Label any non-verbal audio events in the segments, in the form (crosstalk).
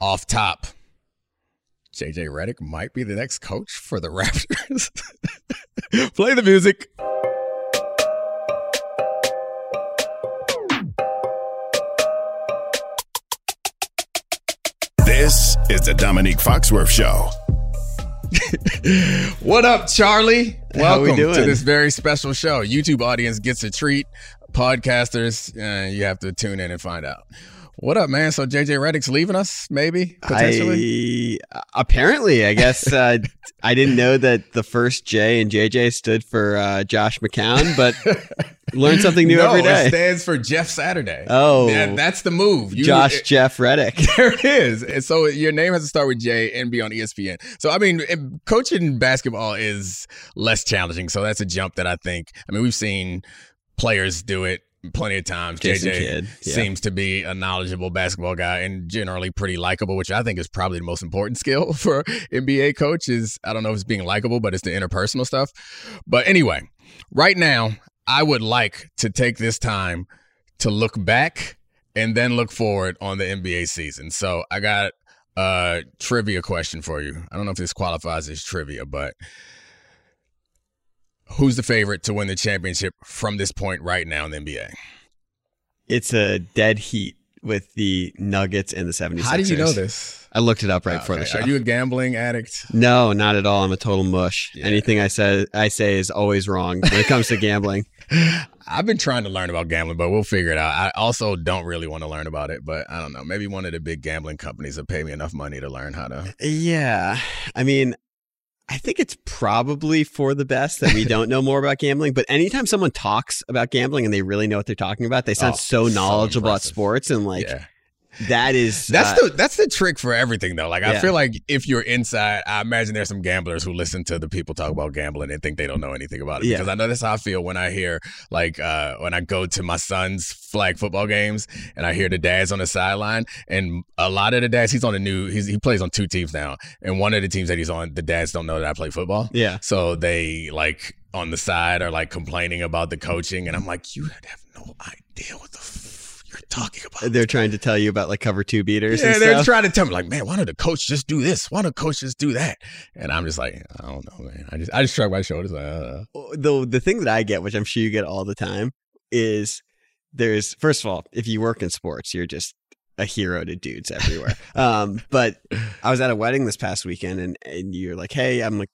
off top. JJ Redick might be the next coach for the (laughs) Raptors. (laughs) Play the music. This is the Domonique Foxworth Show. (laughs) what up, Charlie? How we Welcome to this very special show. YouTube audience gets a treat. Podcasters, uh, you have to tune in and find out. What up, man? So JJ Redick's leaving us, maybe potentially. I, apparently, I guess uh, (laughs) I didn't know that the first J and JJ stood for uh, Josh McCown, but (laughs) learn something new no, every it stands for Jeff Saturday. Oh. Yeah, that's the move. You- Josh it- Jeff Reddick. (laughs) there it is. And so your name has to start with J and be on ESPN. So I mean, coaching basketball is less challenging. So that's a jump that I think. I mean, we've seen players do it plenty of times. Jason JJ Kidd, yeah. seems to be a knowledgeable basketball guy and generally pretty likable, which I think is probably the most important (laughs) skill for NBA coaches. I don't know if it's being likable, but it's the interpersonal stuff. But anyway, right now, I would like to take this time to look back and then look forward on the NBA season. So I got a trivia question for you. I don't know if this qualifies as trivia, but who's the favorite to win the championship from this point right now in the NBA? It's a dead heat with the Nuggets and the 76ers. How did you know this? I looked it up right Oh, before the show. Are you a gambling addict? no, not at all. I'm a total mush. Yeah. Anything I said I say is always wrong when it comes to gambling. (laughs) I've been trying to learn about gambling, but we'll figure it out. I also don't really want to learn about it, but I don't know. Maybe one of the big gambling companies will pay me enough money to learn how to. Yeah. I mean, I think it's probably for the best that we don't know more about gambling. But anytime someone talks about gambling and they really know what they're talking about, they sound Oh, so so knowledgeable at impressive. sports. And like, yeah. That is. That's uh, the that's the trick for everything though. Like I feel like if you're inside, I imagine there's some gamblers who listen to the people talk about gambling and think they don't know anything about it. Yeah. Because I know that's how I feel when I hear like uh when I go to my son's flag football games and I hear the dads on the sideline and a lot of the dads he's on a new he's, he plays on two teams now and one of the teams that he's on the dads don't know that I play football. yeah. So they like on the side are like complaining about the coaching and I'm like you have no idea what the talking about. They're trying to tell you about like cover two beaters. Yeah, and they're stuff. trying to tell me like, man, why don't the coach just do this? Why don't the coach just do that? And I'm just like, I don't know, man. I just I just shrug my shoulders. Like, uh, the the thing that I get, which I'm sure you get all the time, is there's first of all, if you work in sports, you're just a hero to dudes everywhere. (laughs) um, but I was at a wedding this past weekend, and and you're like, hey, I'm like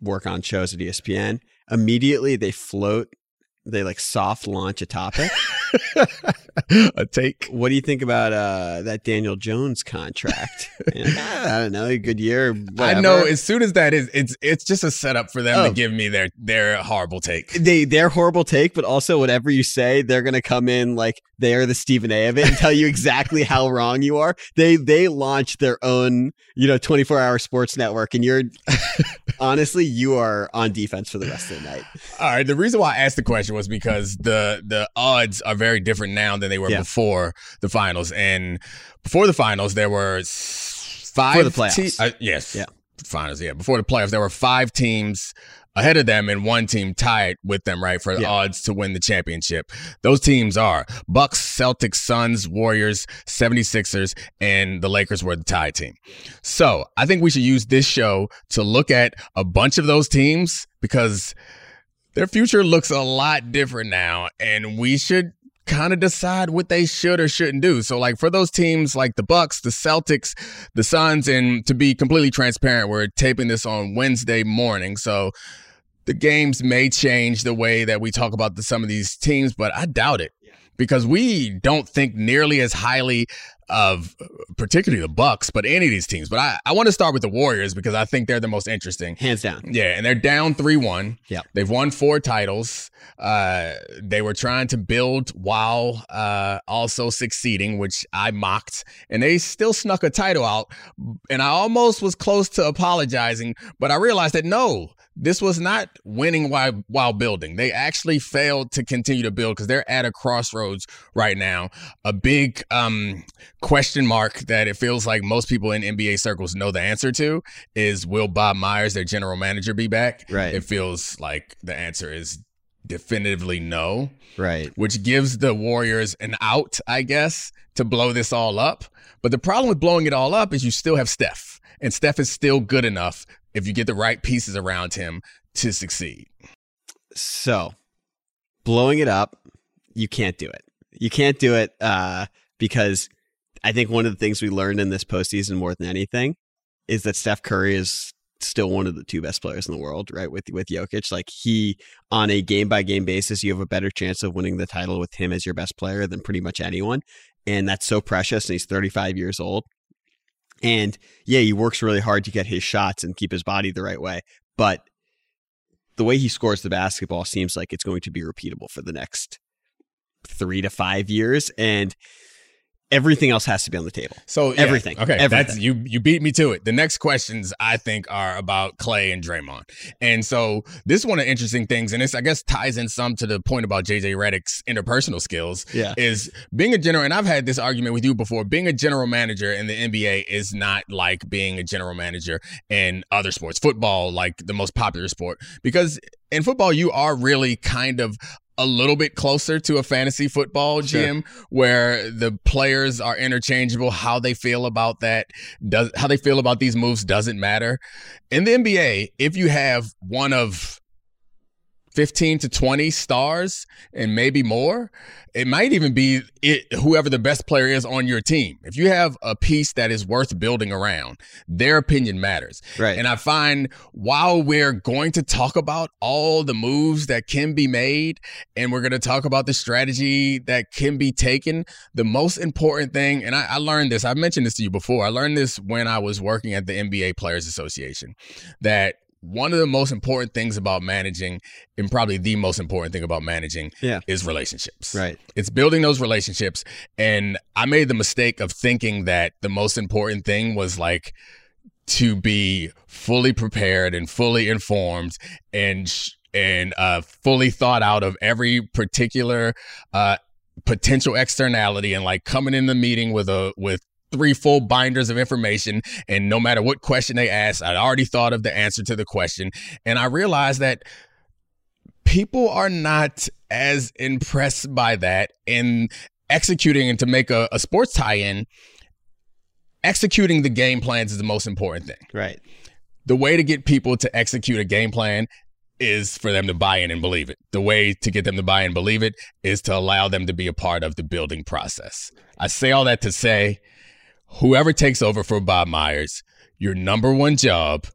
work on shows at ESPN. Immediately they float, they like soft launch a topic. (laughs) (laughs) a take. what do you think about uh, that Daniel Jones contract? (laughs) And, "Ah, I don't know, a good year. I know as soon as that is, it's it's just a setup for them to Oh. give me their their horrible take. they they're horrible take, but also whatever you say, they're gonna come in like they are the Stephen A of it and tell you exactly how wrong you are. They they launch their own you know twenty four hour sports network, and you're (laughs) honestly you are on defense for the rest of the night. All right. The reason why I asked the question was because the the odds are very different now than they were Yeah. before the finals. And before the finals, there were five the playoffs. te- uh, yes. Yeah. Finals. Yeah. Before the playoffs, there were five teams ahead of them and one team tied with them, right, for the Yeah. odds to win the championship. Those teams are Bucks, Celtics, Suns, Warriors, 76ers, and the Lakers were the tie team. So I think we should use this show to look at a bunch of those teams because their future looks a lot different now, and we should kind of decide what they should or shouldn't do. So, like for those teams like the Bucks, the Celtics, the Suns, and to be completely transparent, we're taping this on Wednesday morning, so the games may change the way that we talk about the, some of these teams, but I doubt it because we don't think nearly as highly of particularly the Bucks, but any of these teams. But I, I want to start with the Warriors because I think they're the most interesting. Hands down. Yeah, and they're down 3 1. Yeah. They've won four titles. Uh, they were trying to build while uh, also succeeding, which I mocked. And they still snuck a title out. And I almost was close to apologizing, but I realized that no, this was not winning while, while building. They actually failed to continue to build because they're at a crossroads right now. A big um, question mark that it feels like most people in NBA circles know the answer to is will Bob Myers, their general manager, be back? Right. It feels like the answer is definitively no, Right. which gives the Warriors an out, I guess, to blow this all up. But the problem with blowing it all up is you still have Steph, and Steph is still good enough if you get the right pieces around him to succeed. So, blowing it up, you can't do it. You can't do it uh, because I think one of the things we learned in this postseason more than anything is that Steph Curry is still one of the two best players in the world, right? With with Jokic, like he on a game by game basis, you have a better chance of winning the title with him as your best player than pretty much anyone, and that's so precious. And he's 35 years old, and yeah, he works really hard to get his shots and keep his body the right way, but the way he scores the basketball seems like it's going to be repeatable for the next three to five years, and everything else has to be on the table. So yeah, Everything. Okay, Everything. that's you. You beat me to it. The next questions I think are about Klay and Draymond, and so this is one of the interesting things, and this I guess ties in some to the point about JJ Redick's interpersonal skills. Yeah. is being a general, and I've had this argument with you before. Being a general manager in the NBA is not like being a general manager in other sports, football, like the most popular sport, because in football you are really kind of a little bit closer to a fantasy football Sure. gym where the players are interchangeable. How they feel about that does how they feel about these moves doesn't matter. In the NBA, if you have one of 15 to 20 stars and maybe more, it might even be it, whoever the best player is on your team. If you have a piece that is worth building around, their opinion matters. Right. And I find while we're going to talk about all the moves that can be made and we're going to talk about the strategy that can be taken, the most important thing, and I, I learned this, I've mentioned this to you before, I learned this when I was working at the NBA Players Association, that one of the most important things about managing, and probably the most important thing about managing, Yeah. is relationships. Right. It's building those relationships. And I made the mistake of thinking that the most important thing was like to be fully prepared and fully informed and sh- and uh, fully thought out of every particular uh, potential externality and like coming in the meeting with a with three full binders of information and no matter what question they asked i'd already thought of the answer to the question and i realized that people are not as impressed by that in executing and to make a, a sports tie-in executing the game plans is the most important thing Right. the way to get people to execute a game plan is for them to buy in and believe it. The way to get them to buy in and believe it is to allow them to be a part of the building process. I say all that to say whoever takes over for Bob Myers, your number one job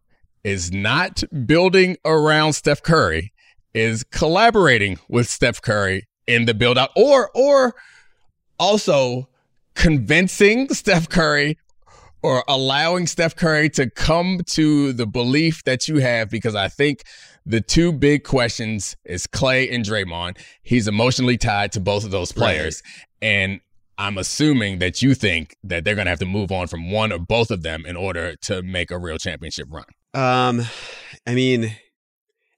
is not building around Steph Curry, is collaborating with Steph Curry in the build out or or also convincing (laughs) Steph Curry or allowing Steph Curry to come to the belief that you have because I think the two big questions is Klay and Draymond. He's emotionally tied to both of those players. And I'm assuming that you think that they're going to have to move on from one or both of them in order to make a real championship run. Um, I mean,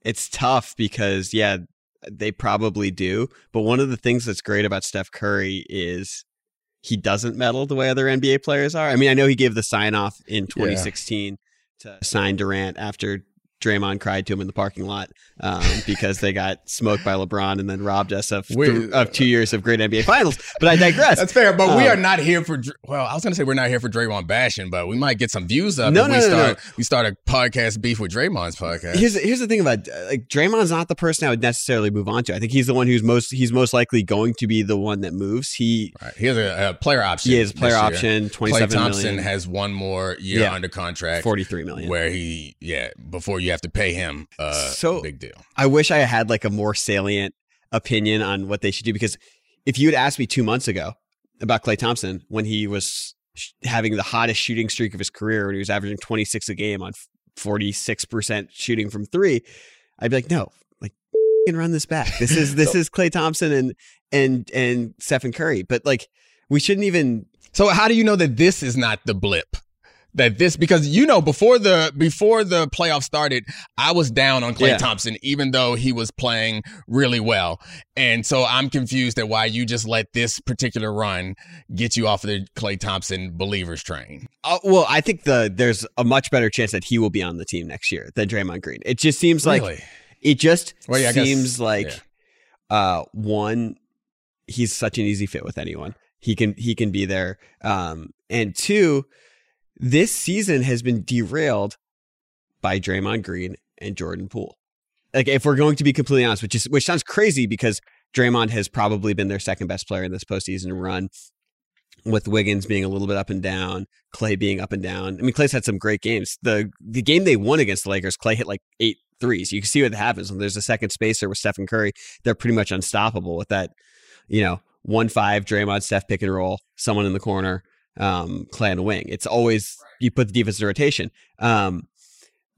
it's tough because yeah, they probably do. But one of the things that's great about Steph Curry is he doesn't meddle the way other NBA players are. I mean, I know he gave the sign off in 2016 to sign Durant after Draymond cried to him in the parking lot um, (laughs) because they got smoked by LeBron and then robbed us of, th- of two years of great NBA finals. But I digress. That's fair, but we Um, are not here for. Well, I was going to say we're not here for Draymond bashing, but we might get some views up No, if no, we no, start we start a podcast beef with Draymond's podcast. Here's here's the thing about uh, like Draymond's not the person I would necessarily move on to. I think he's the one who's most he's most likely going to be the one that moves. He Right. He has a, a player option. he has a player option, twenty Klay Thompson million, has one more year Yeah. under contract, forty three million. where he yeah before you have to pay him. Uh, So- big deal. I wish I had like a more salient opinion on what they should do because if you had asked me two months ago about Klay Thompson when he was sh- having the hottest shooting streak of his career when he was averaging 26 a game on 46% shooting from three, I'd be like, no, like and run this back. This is this (laughs) is Klay Thompson and and and Stephen Curry. But like we shouldn't even So how do you know that this is not the blip? That this because you know before the before the playoff started, I was down on Klay Yeah. Thompson even though he was playing really well, and so I'm confused at why you just let this particular run get you off of the Klay Thompson believers train. Uh, well, I think the there's a much better chance that he will be on the team next year than Draymond Green. It just seems like really? it just Well, yeah, I guess- seems like yeah. Uh, one, he's such an easy fit with anyone. He can he can be there. Um, and two, this season has been derailed by Draymond Green and Jordan Poole. Like if we're going to be completely honest, which is which sounds crazy because Draymond has probably been their second best player in this postseason run, with Wiggins being a little bit up and down, Klay being up and down. I mean, Klay's had some great games. The the game they won against the Lakers, Klay hit like eight threes. You can see what happens when there's a second spacer with Stephen Curry. They're pretty much unstoppable with that, you know, one five Draymond Steph pick and roll, someone in the corner, um, on the wing. It's always you put the defense in rotation. Um,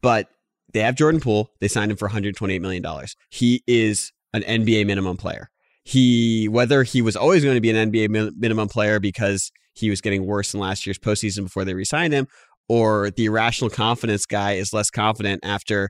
but they have Jordan Poole. They signed him for 128 million dollars. He is an NBA minimum player. He whether he was always going to be an NBA min- minimum player because he was getting worse in last year's postseason before they re-signed him, or the irrational confidence guy is less confident after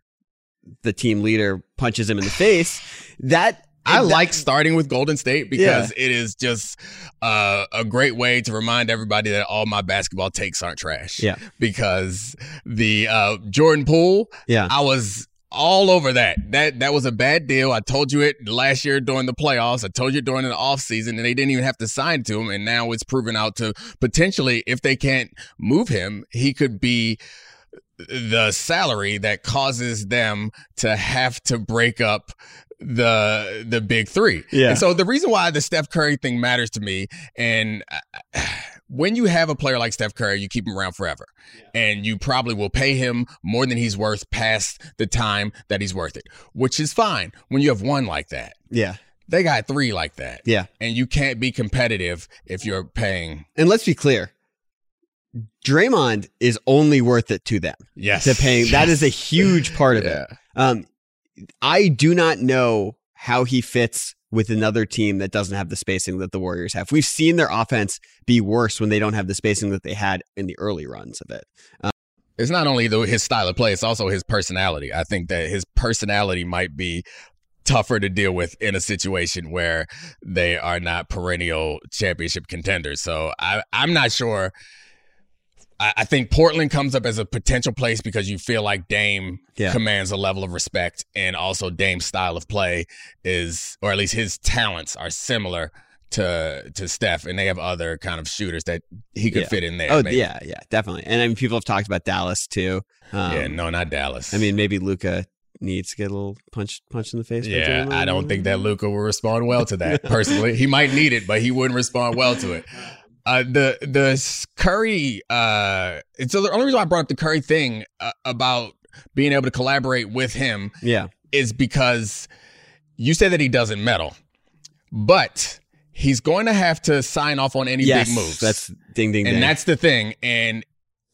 the team leader punches him in the face. That I that- like starting with Golden State because it is just uh, a great way to remind everybody that all my basketball takes aren't trash. Yeah. Because the uh, Jordan Poole, Yeah. I was all over that. That that was a bad deal. I told you it last year during the playoffs. I told you during the offseason, and they didn't even have to sign to him. And now it's proven out to potentially, if they can't move him, he could be the salary that causes them to have to break up the the big three. Yeah. And so the reason why the Steph Curry thing matters to me, and uh, when you have a player like Steph Curry, you keep him around forever, and you probably will pay him more than he's worth past the time that he's worth it, which is fine when you have one like that. Yeah. They got three like that. Yeah. And you can't be competitive if you're paying. And let's be clear. Draymond is only worth it to them Yes. to paying. That is a huge part of (laughs) Yeah. it. Um, I do not know how he fits with another team that doesn't have the spacing that the Warriors have. We've seen their offense be worse when they don't have the spacing that they had in the early runs of it. Uh, it's not only the, his style of play, it's also his personality. I think that his personality might be tougher to deal with in a situation where they are not perennial championship contenders. So I, I'm not sure. I, I think Portland comes up as a potential place because you feel like Dame Yeah. commands a level of respect, and also Dame's style of play is, or at least his talents are similar to to Steph, and they have other kind of shooters that he could Yeah. fit in there. Oh maybe. yeah, yeah, definitely. And I mean, people have talked about Dallas too. Um, yeah, no, not Dallas. I mean, maybe Luka needs to get a little punch punch in the face. Yeah, I don't think that Luka will respond well to that personally. he might need it, but he wouldn't respond well to it. Uh, the the Curry, uh, it's the only reason I brought up the Curry thing uh, about being able to collaborate with him Yeah, is because you said that he doesn't meddle, but he's going to have to sign off on any yes, big moves. That's ding ding and ding. that's the thing. And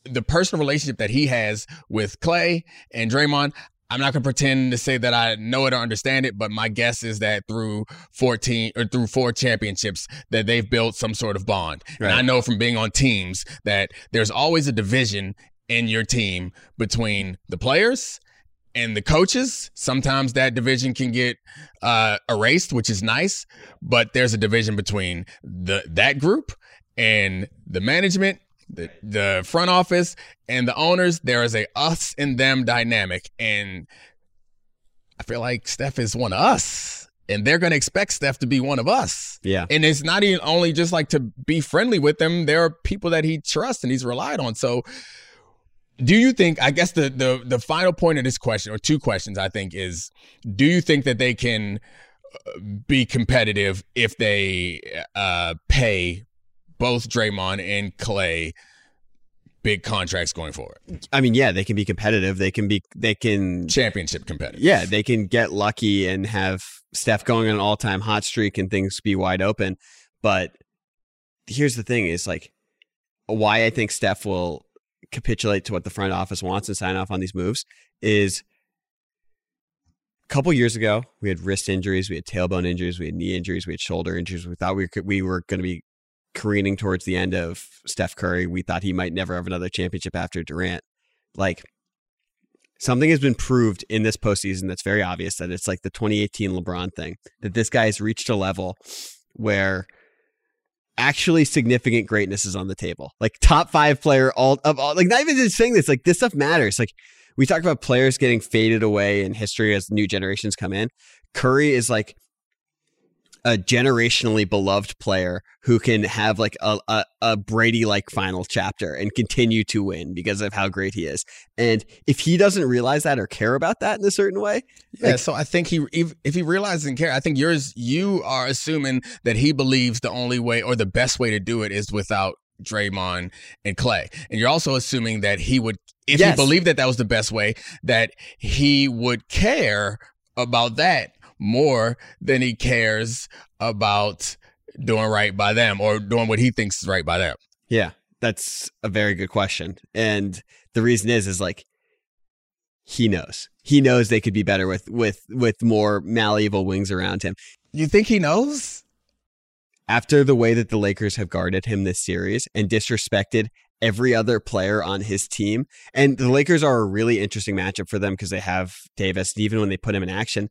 the personal relationship that he has with Klay and Draymond, I'm not going to pretend to say that I know it or understand it, but my guess is that through 14 or through four championships that they've built some sort of bond. And I know from being on teams that there's always a division in your team between the players and the coaches. Sometimes that division can get uh, erased, which is nice, but there's a division between the that group and the management, the the front office, and the owners. There is a us and them dynamic, and I feel like Steph is one of us, and they're going to expect Steph to be one of us. yeah, And it's not even only just like to be friendly with them. There are people that he trusts and he's relied on. So do you think I guess the the the final point of this question or two questions I think is do you think that they can uh, be competitive if they uh pay both Draymond and Klay big contracts going forward? I mean, yeah, they can be competitive. They can be. They can. Championship competitive. Yeah, they can get lucky and have Steph going on an all time hot streak and things be wide open. But here's the thing: is like why I think Steph will capitulate to what the front office wants and sign off on these moves is a couple years ago we had wrist injuries, we had tailbone injuries, we had knee injuries, we had shoulder injuries. We thought we could, we were going to be careening towards the end of Steph Curry. We thought he might never have another championship after Durant. Like something has been proved in this postseason that's very obvious that it's like the 2018 LeBron thing that this guy has reached a level where actually significant greatness is on the table. Like top five player, all of all, like not even just saying this, like this stuff matters. Like we talk about players getting faded away in history as new generations come in. Curry is like a generationally beloved player who can have like a, a, a Brady like final chapter and continue to win because of how great he is. And if he doesn't realize that or care about that in a certain way, Yeah, like, so I think he if, if he realizes and care, I think yours you are assuming that he believes the only way or the best way to do it is without Draymond and Klay, and you're also assuming that he would, if Yes. he believed that that was the best way, that he would care about that more than he cares about doing right by them or doing what he thinks is right by them. yeah, that's a very good question. And the reason is, is like he knows. He knows they could be better with with with more malleable wings around him. You think he knows? after the way that the Lakers have guarded him this series and disrespected every other player on his team. And the Lakers are a really interesting matchup for them because they have Davis, and even when they put him in action.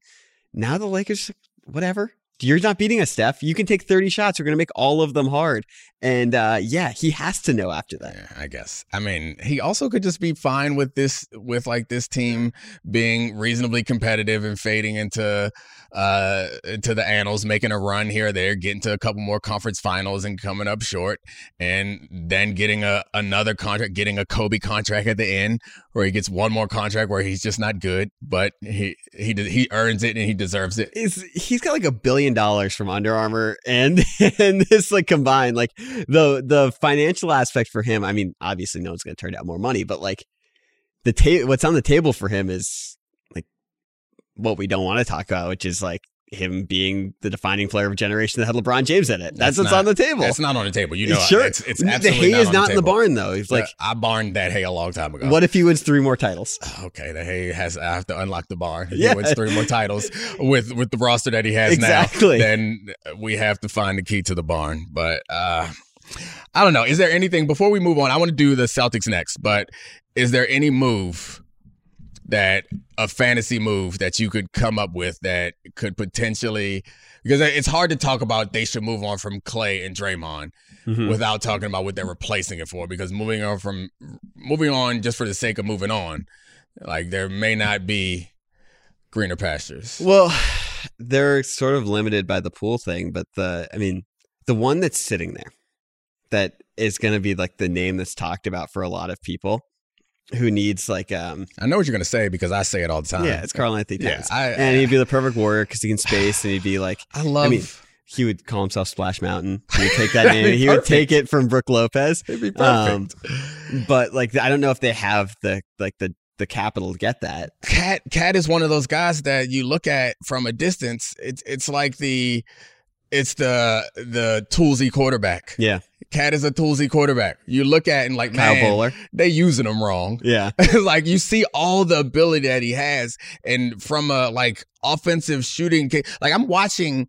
Now the Lakers, whatever. You're not beating us, Steph. You can take 30 shots. We're going to make all of them hard. And uh, yeah, he has to know after that. Yeah, I guess. I mean, he also could just be fine with this, with like this team being reasonably competitive and fading into, uh, to the annals, making a run here or there, getting to a couple more conference finals and coming up short, and then getting a another contract, getting a Kobe contract at the end, where he gets one more contract where he's just not good, but he he he earns it and he deserves it. is he's got like a billion dollars from Under Armour and (laughs) and this like combined like the the financial aspect for him. I mean, obviously no one's going to turn out more money, but like the ta- what's on the table for him is what we don't want to talk about, which is like him being the defining player of a generation that had LeBron James in it. That's, That's what's not- on the table. It's not on the table. You know, sure, it's, it's the absolutely hay is on not in the barn though. It's like, I barned that hay a long time ago. what if he wins three more titles? Okay, the hay has. I have to unlock the barn. If Yeah. He wins three more titles (laughs) with with the roster that he has Exactly. now. Then we have to find the key to the barn. But uh, I don't know. Is there anything before we move on? I want to do the Celtics next. But is there any move that a fantasy move that you could come up with that could potentially? Because it's hard to talk about they should move on from Klay and Draymond Hmm. without talking about what they're replacing it for. Because moving on from moving on just for the sake of moving on, like there may not be greener pastures. Well, (sighs) they're sort of limited by the pool thing, but the I mean, the one that's sitting there that is going to be like the name that's talked about for a lot of people who needs like um I know what you're gonna say because I say it all the time. yeah, it's Karl-Anthony Yeah, I- and he'd be the perfect warrior because he can space and he'd be like (sighs) I love. I mean, he would call himself Splash Mountain. He would take that (laughs) name. He would take it from Brook Lopez. it'd be um, perfect. But like I don't know if they have the like the the capital to get that. Cat Cat is one of those guys that you look at from a distance. It's it's like the it's the the toolsy quarterback. Yeah, Cat is a toolsy quarterback. You look at and like Kyle man, Boller. they using him wrong. Yeah, (laughs) like you see all the ability that he has and from a like offensive shooting like i'm watching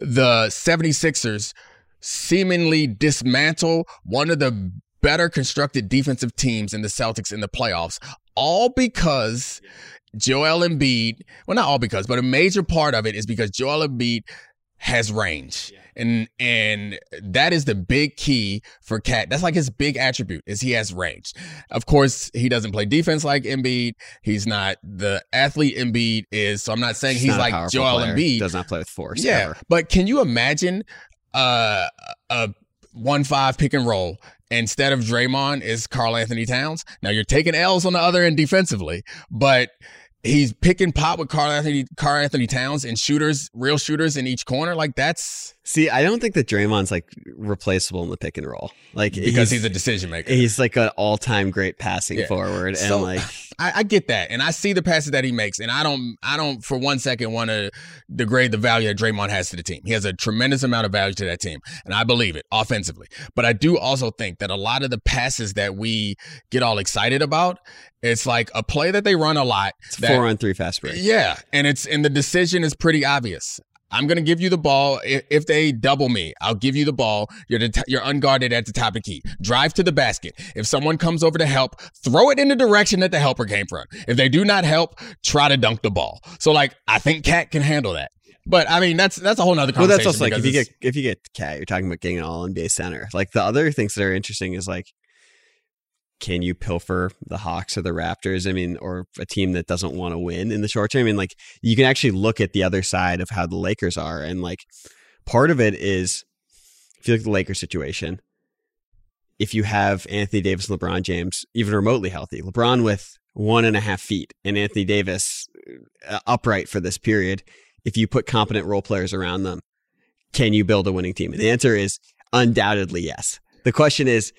the 76ers seemingly dismantle one of the better constructed defensive teams in the celtics in the playoffs all because joel embiid well not all because but a major part of it is because joel embiid has range and and that is the big key for Cat. That's like his big attribute is he has range. Of course, he doesn't play defense like Embiid. He's not the athlete Embiid is. So I'm not saying he's not like powerful Joel player. Embiid. Does not play with force. yeah, ever. but can you imagine uh, a one five pick and roll instead of Draymond is Karl-Anthony Towns? Now you're taking L's on the other end defensively, but. He's picking pop with Karl-Anthony, Carl Anthony Towns and shooters, real shooters in each corner. Like that's See, I don't think that Draymond's like replaceable in the pick and roll. Like because he's, a decision maker. he's like an all time great passing Yeah. forward, So- and like (sighs) I, I get that, and I see the passes that he makes, and I don't, I don't for one second want to degrade the value that Draymond has to the team. He has a tremendous amount of value to that team, and I believe it offensively. But I do also think that a lot of the passes that we get all excited about, it's like a play that they run a lot. it's that- four on three fast break. yeah, and it's and the decision is pretty obvious. I'm gonna give you the ball. If, they double me, I'll give you the ball. You're the t- you're unguarded at the top of key. Drive to the basket. If someone comes over to help, throw it in the direction that the helper came from. If they do not help, try to dunk the ball. So like, I think Cat can handle that. But I mean, that's that's a whole nother conversation. Well, that's also like if you get if you get cat, you're talking about getting an all NBA center. Like the other things that are interesting is like, can you pilfer the Hawks or the Raptors? I mean, or a team that doesn't want to win in the short term. I mean, like you can actually look at the other side of how the Lakers are, and like part of it is if you look at the Lakers situation, if you have Anthony Davis and LeBron James even remotely healthy, LeBron with one and a half feet and Anthony Davis uh, upright for this period, if you put competent role players around them, can you build a winning team? And the answer is undoubtedly yes. The question is,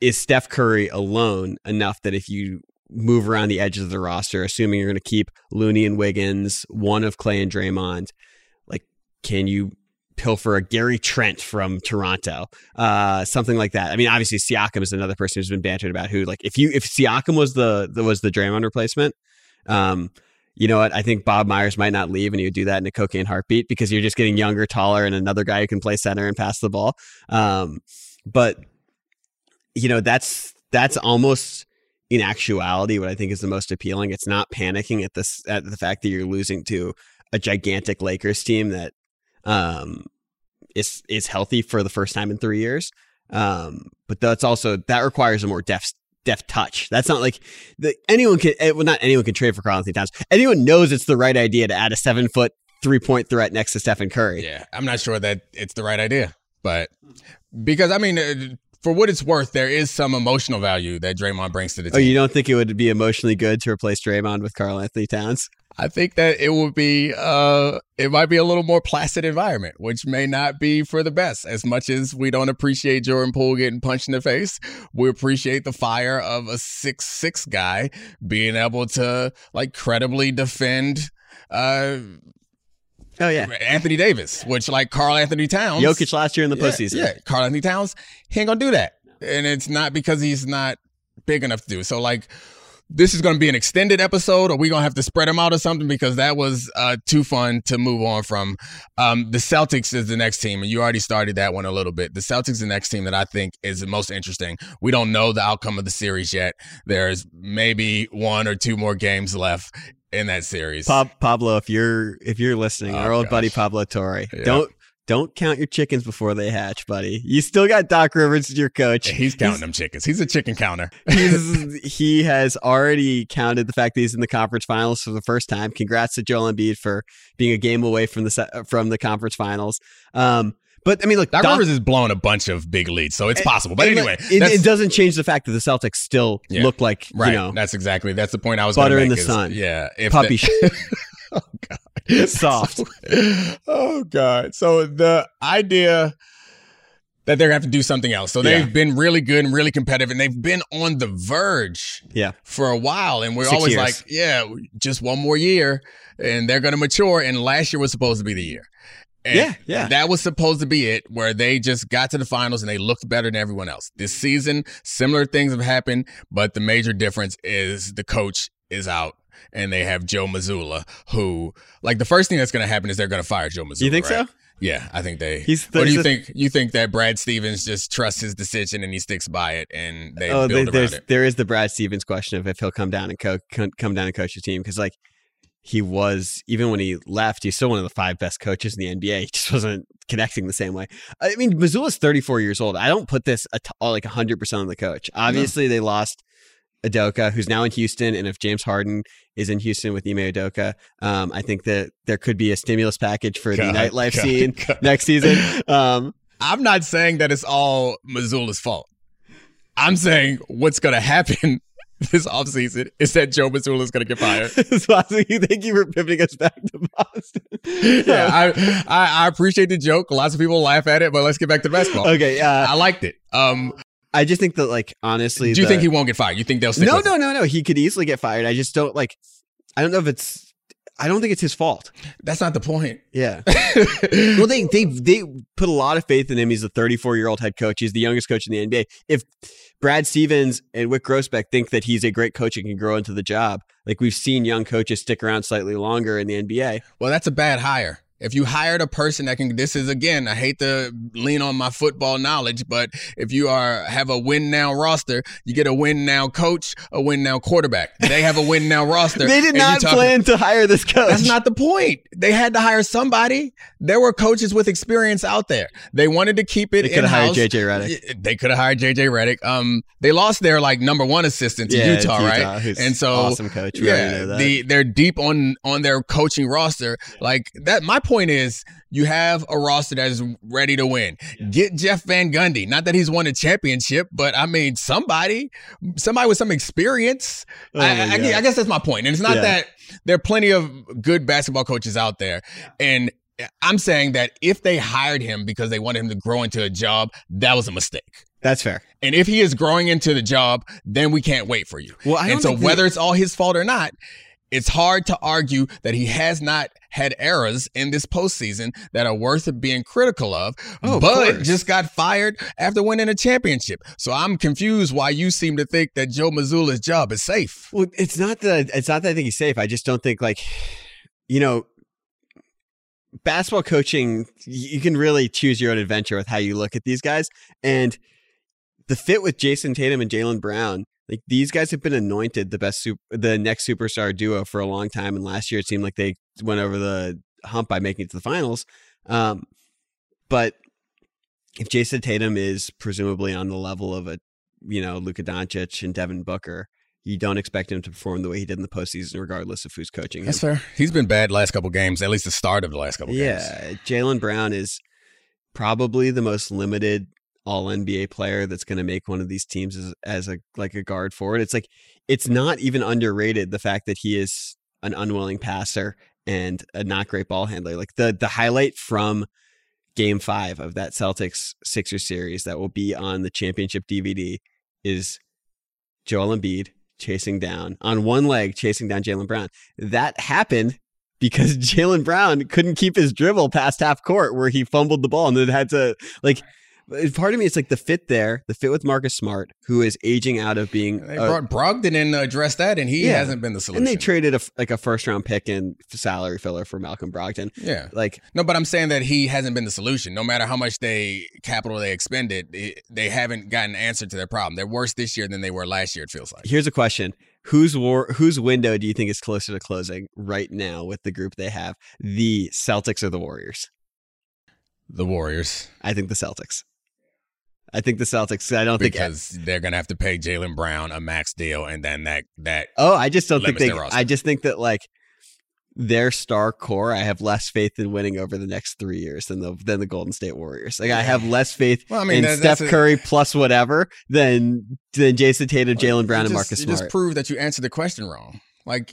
is Steph Curry alone enough that if you move around the edges of the roster, assuming you're going to keep Looney and Wiggins, one of Klay and Draymond, like, can you pilfer a Gary Trent from Toronto, uh, something like that. I mean, obviously Siakam is another person who's been bantered about who, like, if you if Siakam was the, the was the Draymond replacement, um, you know what? I think Bob Myers might not leave, and he would do that in a cocaine heartbeat because you're just getting younger, taller, and another guy who can play center and pass the ball. Um, but you know, that's that's almost in actuality what I think is the most appealing. It's not panicking at this at the fact that you're losing to a gigantic Lakers team that um, is is healthy for the first time in three years. Um, but that's also that requires a more deft deft touch. That's not like the, anyone can. Eh, well, not anyone can trade for Karl-Anthony Towns. Anyone knows it's the right idea to add a seven foot three point threat next to Stephen Curry. Yeah, I'm not sure that it's the right idea, but because I mean. For what it's worth, there is some emotional value that Draymond brings to the team. Oh, you don't think it would be emotionally good to replace Draymond with Karl-Anthony Towns? I think that it would be uh it might be a little more placid environment, which may not be for the best. As much as we don't appreciate Jordan Poole getting punched in the face, we appreciate the fire of a six six guy being able to like credibly defend uh Oh yeah, Anthony Davis, which like Karl-Anthony Towns, Jokic last year in the yeah, postseason. Yeah, Karl-Anthony Towns, he ain't gonna do that, and it's not because he's not big enough to do. So like, this is to be an extended episode, or we to have to spread them out or something because that was uh, too fun to move on from. Um, the Celtics is the next team, and you already started that one a little bit. The Celtics is the next team that I think is the most interesting. We don't know the outcome of the series yet. There's maybe one or two more games left in that series. Pablo, if you're if you're listening, oh, our old gosh. buddy Pablo Torre, don't don't count your chickens before they hatch, buddy. You still got Doc Rivers as your coach. Yeah, he's counting he's, them chickens. He's a chicken counter. (laughs) he has already counted the fact that he's in the conference finals for the first time. Congrats to Joel Embiid for being a game away from the from the conference finals. Um, but I mean, look, Doc, Rivers is blowing a bunch of big leads, so it's eh, possible. But eh, anyway, it, it, doesn't change the fact that the Celtics still yeah, look like right. You know, that's exactly that's the point I was butter in the is, sun. Yeah, puppy. The, (laughs) oh God. (laughs) soft. (laughs) oh God. So the idea that they're gonna have to do something else. So they've yeah. been really good and really competitive, and they've been on the verge, yeah, for a while. And we're Six always years. like, yeah, just one more year, and they're gonna mature. And last year was supposed to be the year. And yeah, yeah. That was supposed to be it, where they just got to the finals and they looked better than everyone else. This season, similar things have happened, but the major difference is the coach is out and they have Joe Mazzulla, who like the first thing that's going to happen is they're going to fire Joe Mazzulla. You think right? so? Yeah, I think they. He's or do you think you think that Brad Stevens just trusts his decision and he sticks by it, and they oh, build there's, around it? There is the Brad Stevens question of if he'll come down and co- come down and coach the team because like he was even when he left, he's still one of the five best coaches in the NBA. He just wasn't connecting the same way. I mean, Mazzulla's 34 years old. I don't put this at like 100 percent on the coach. Obviously, no. they lost Udoka, who's now in Houston, and if James Harden is in Houston with Ime Udoka, um, I think that there could be a stimulus package for God, the nightlife God, scene God. next season. (laughs) Um, I'm not saying that it's all Mazzulla's fault. I'm saying what's going to happen (laughs) this offseason is that Joe Mazzulla is going to get fired. (laughs) Thank you for pivoting us back to Boston. yeah, (laughs) I, I, I appreciate the joke. Lots of people laugh at it, but let's get back to basketball. Okay, uh, I liked it. Um, I just think that, like, honestly, do you the, think he won't get fired? You think they'll stick? No, with no, no, no. He could easily get fired. I just don't like. I don't know if it's. I don't think it's his fault. That's not the point. Yeah. well, they they they put a lot of faith in him. He's a 34 year old head coach. He's the youngest coach in the NBA. If Brad Stevens and Wyc Grousbeck think that he's a great coach and can grow into the job, like we've seen young coaches stick around slightly longer in the NBA. Well, that's a bad hire. If you hired a person that can, this is again, I hate to lean on my football knowledge, but if you are have a win now roster, you get a win now coach, a win now quarterback. They have a win now roster. (laughs) they did not plan to hire this coach. That's not the point. They had to hire somebody. There were coaches with experience out there. They wanted to keep it. They could have hired JJ Redick. They could have hired JJ Redick. Um, they lost their like number one assistant to yeah, Utah, Utah, right? And so awesome coach. We yeah, the, they're deep on on their coaching roster. Like that. My point is you have a roster that is ready to win. Get Jeff Van Gundy. Not that he's won a championship, but I mean somebody, somebody with some experience. Oh I, I, I guess that's my point. And it's not Yeah. that there are plenty of good basketball coaches out there. And I'm saying that if they hired him because they wanted him to grow into a job, that was a mistake. That's fair. And if he is growing into the job, then we can't wait for you. Well, I and so think they- whether it's all his fault or not, it's hard to argue that he has not had errors in this postseason that are worth being critical of. Oh, but course. just got fired after winning a championship. So I'm confused why you seem to think that Joe Mazzulla's job is safe. Well, it's not that it's not that I think he's safe. I just don't think like, you know, basketball coaching. You can really choose your own adventure with how you look at these guys, and the fit with Jayson Tatum and Jaylen Brown. Like these guys have been anointed the best, sup- the next superstar duo for a long time, and last year it seemed like they went over the hump by making it to the finals. Um, but if Jayson Tatum is presumably on the level of a, you know, Luka Doncic and Devin Booker, you don't expect him to perform the way he did in the postseason, regardless of who's coaching him. That's fair. He's been bad last couple games, at least the start of the last couple games. Yeah, Jaylen Brown is probably the most limited All NBA player that's going to make one of these teams as, as a like a guard forward. It's like it's not even underrated the fact that he is an unwilling passer and a not great ball handler. Like the the highlight from Game Five of that Celtics Sixers series that will be on the championship DVD is Joel Embiid chasing down on one leg, chasing down Jaylen Brown. That happened because (laughs) Jaylen Brown couldn't keep his dribble past half court where he fumbled the ball and then had to like. Part of me, it's like the fit there, the fit with Marcus Smart, who is aging out of being. They a- brought Brogdon in to address that, and he Yeah. hasn't been the solution. and they traded a, like a first round pick and salary filler for Malcolm Brogdon. yeah. Like No, but I'm saying that he hasn't been the solution. No matter how much they capital they expended, it, they haven't gotten an answer to their problem. They're worse this year than they were last year. It feels like. here's a question: Whose war, whose window do you think is closer to closing right now with the group they have? The Celtics or the Warriors? The Warriors, I think the Celtics. I think the Celtics. I don't think. because they're gonna have to pay Jaylen Brown a max deal, and then that that Oh, I just don't think they. I just think that like their star core, I have less faith in winning over the next three years than the than the Golden State Warriors. Like I have less faith Well, I mean, in that- Steph that's a- Curry plus whatever than than Jayson Tatum, Jaylen Brown, and Marcus You Smart. just proved that you answered the question wrong. Like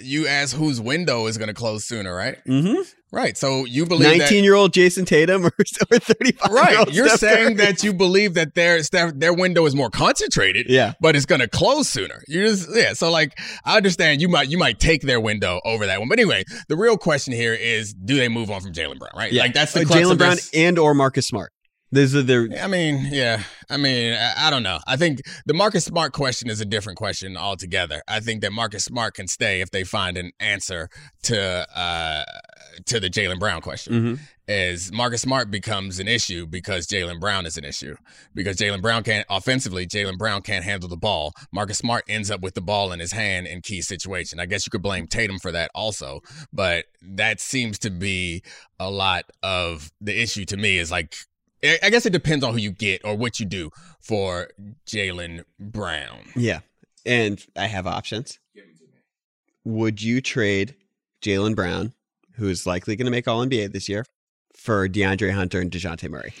you asked whose window is gonna close sooner, right? mm-hmm. Right. So you believe. Nineteen-year-old Jayson Tatum or, (laughs) or thirty-five. Right. You're saying that you (laughs) believe that their their window is more concentrated. Yeah. but it's gonna close sooner. You just yeah. So like I understand you might you might take their window over that one, but anyway, the real question here is do they move on from Jaylen Brown? Right? Yeah. Like that's the Uh, Jaylen Brown and or Marcus Smart. These are their. I mean, yeah. I mean, I, I don't know. I think the Marcus Smart question is a different question altogether. I think that Marcus Smart can stay if they find an answer to uh to the Jaylen Brown question. Mhm. Is Marcus Smart becomes an issue because Jaylen Brown is an issue because Jaylen Brown can't offensively. Jaylen Brown can't handle the ball. Marcus Smart ends up with the ball in his hand in key situation. I guess you could blame Tatum for that also, but that seems to be a lot of the issue to me. Is like I I guess it depends on who you get or what you do for Jaylen Brown. Yeah, and I have options. Would you trade Jaylen Brown, who is likely going to make All NBA this year, for DeAndre Hunter and Dejounte Murray?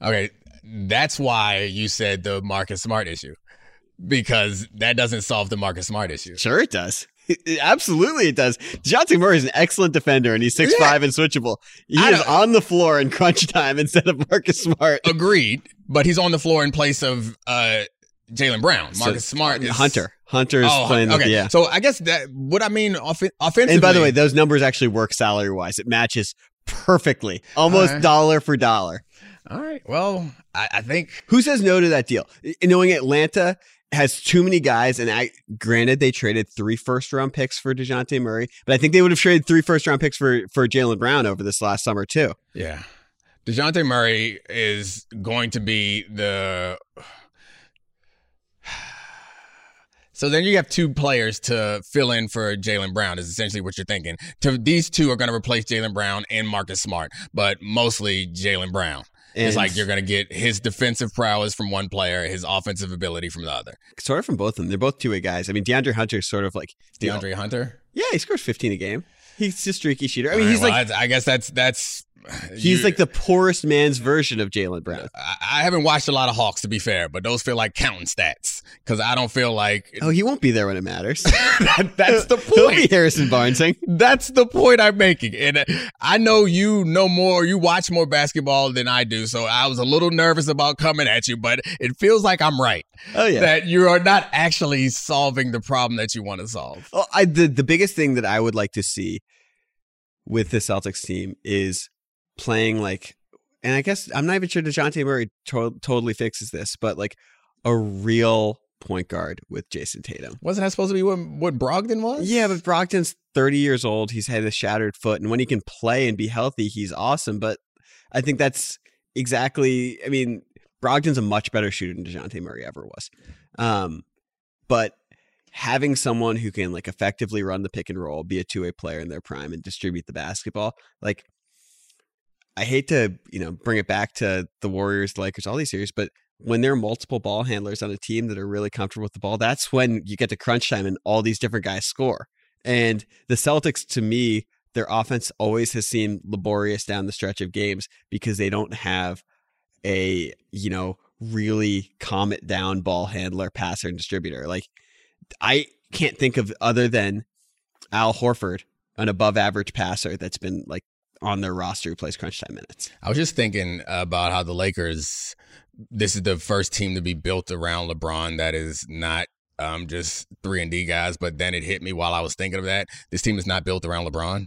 Okay, that's why you said the Marcus Smart issue because that doesn't solve the Marcus Smart issue. Sure, it does. (laughs) Absolutely, it does. Dejounte Murray is an excellent defender, and he's six five and switchable. He I is don't- on the floor in crunch time instead of Marcus Smart. Agreed, but he's on the floor in place of uh, Jaylen Brown. So, Marcus Smart is Hunter. Hunter is Oh, playing. okay. the, yeah. So I guess that what I mean off- offensively. And by the way, those numbers actually work salary wise. It matches perfectly, almost Alright. dollar for dollar. all right. Well, I, I think Who says no to that deal? Knowing Atlanta has too many guys, and I granted they traded three first round picks for Dejounte Murray, but I think they would have traded three first round picks for for Jaylen Brown over this last summer too. Yeah. DeJounte Murray is going to be the. (sighs) So then you have two players to fill in for Jaylen Brown, is essentially what you're thinking. To, these two are going to replace Jaylen Brown and Marcus Smart, but mostly Jaylen Brown. And it's like you're going to get his defensive prowess from one player, his offensive ability from the other. sort of from both of them. They're both two way guys. I mean, DeAndre Hunter is sort of like you know, DeAndre Hunter. yeah, he scores 15 a game. He's just a streaky shooter. I mean, right, he's well, like I guess that's that's he's you- like the poorest man's version of Jaylen Brown. I, I haven't watched a lot of Hawks to be fair, but those feel like counting stats because I don't feel like Oh, he won't be there when it matters. (laughs) that, that's the (laughs) He'll be point. Harrison Barnesing. That's the point I'm making. And uh, I know you know more, you watch more basketball than I do. So I was a little nervous about coming at you, but it feels like I'm right. Oh yeah. That you are not actually solving the problem that you want to solve. Oh, I the the biggest thing that I would like to see with the Celtics team is playing like, and I guess I'm not even sure Dejounte Murray to- totally fixes this, but like a real point guard with Jayson Tatum. Wasn't that supposed to be what, what Brogdon was? Yeah, but Brogdon's 30 years old. He's had a shattered foot, and when he can play and be healthy, he's awesome. But I think that's exactly. I mean, Brogdon's a much better shooter than Dejounte Murray ever was. Um, but having someone who can like effectively run the pick and roll, be a two way player in their prime, and distribute the basketball, like. I hate to, you know, bring it back to the Warriors, the Lakers, all these series, but when there are multiple ball handlers on a team that are really comfortable with the ball, that's when you get to crunch time and all these different guys score. And the Celtics, to me, their offense always has seemed laborious down the stretch of games because they don't have a, you know, really calm it down ball handler, passer, and distributor. Like, I can't think of other than Al Horford, an above average passer that's been like on their roster who plays crunch time minutes. I was just thinking about how the Lakers, this is the first team to be built around LeBron that is not um, just three and D guys. But then it hit me while I was thinking of that. This team is not built around LeBron.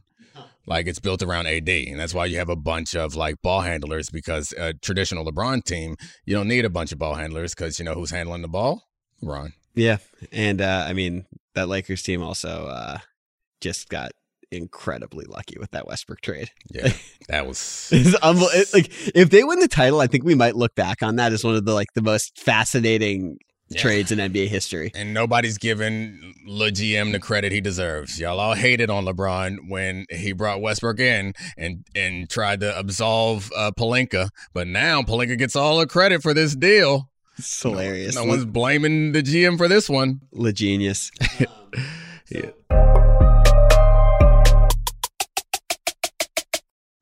Like it's built around AD, and that's why you have a bunch of like ball handlers. Because a traditional LeBron team, you don't need a bunch of ball handlers because you know who's handling the ball, LeBron. Yeah, and uh, I mean that Lakers team also uh, just got incredibly lucky with that Westbrook trade. Yeah, (laughs) that was It's like if they win the title, I think we might look back on that as one of the like the most fascinating Yeah. trades in NBA history. and nobody's giving Le GM the credit he deserves. Y'all all hated on LeBron when he brought Westbrook in and and tried to absolve uh, Pelinka, but now Pelinka gets all the credit for this deal. It's hilarious. No one's blaming the GM for this one. Le genius. (laughs) (laughs)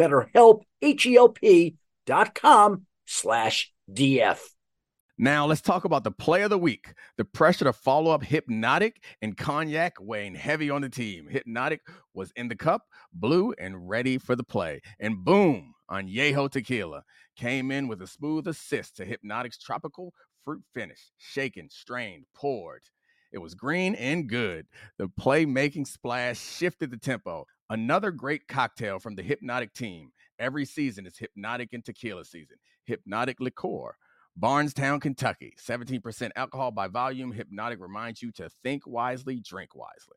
betterhelp, H-E-L-P dot com slash DF. Now let's talk about the play of the week. The pressure to follow up Hypnotiq and Cognac weighing heavy on the team. Hypnotiq was in the cup, blue, and ready for the play. And boom, Añejo Tequila came in with a smooth assist to Hypnotiq's tropical fruit finish. Shaken, strained, poured. It was green and good. The playmaking splash shifted the tempo. Another great cocktail from the Hypnotiq team. Every season is Hypnotiq and Tequila season. Hypnotiq Liqueur. Bardstown, Kentucky. 17% alcohol by volume. Hypnotiq reminds you to think wisely, drink wisely.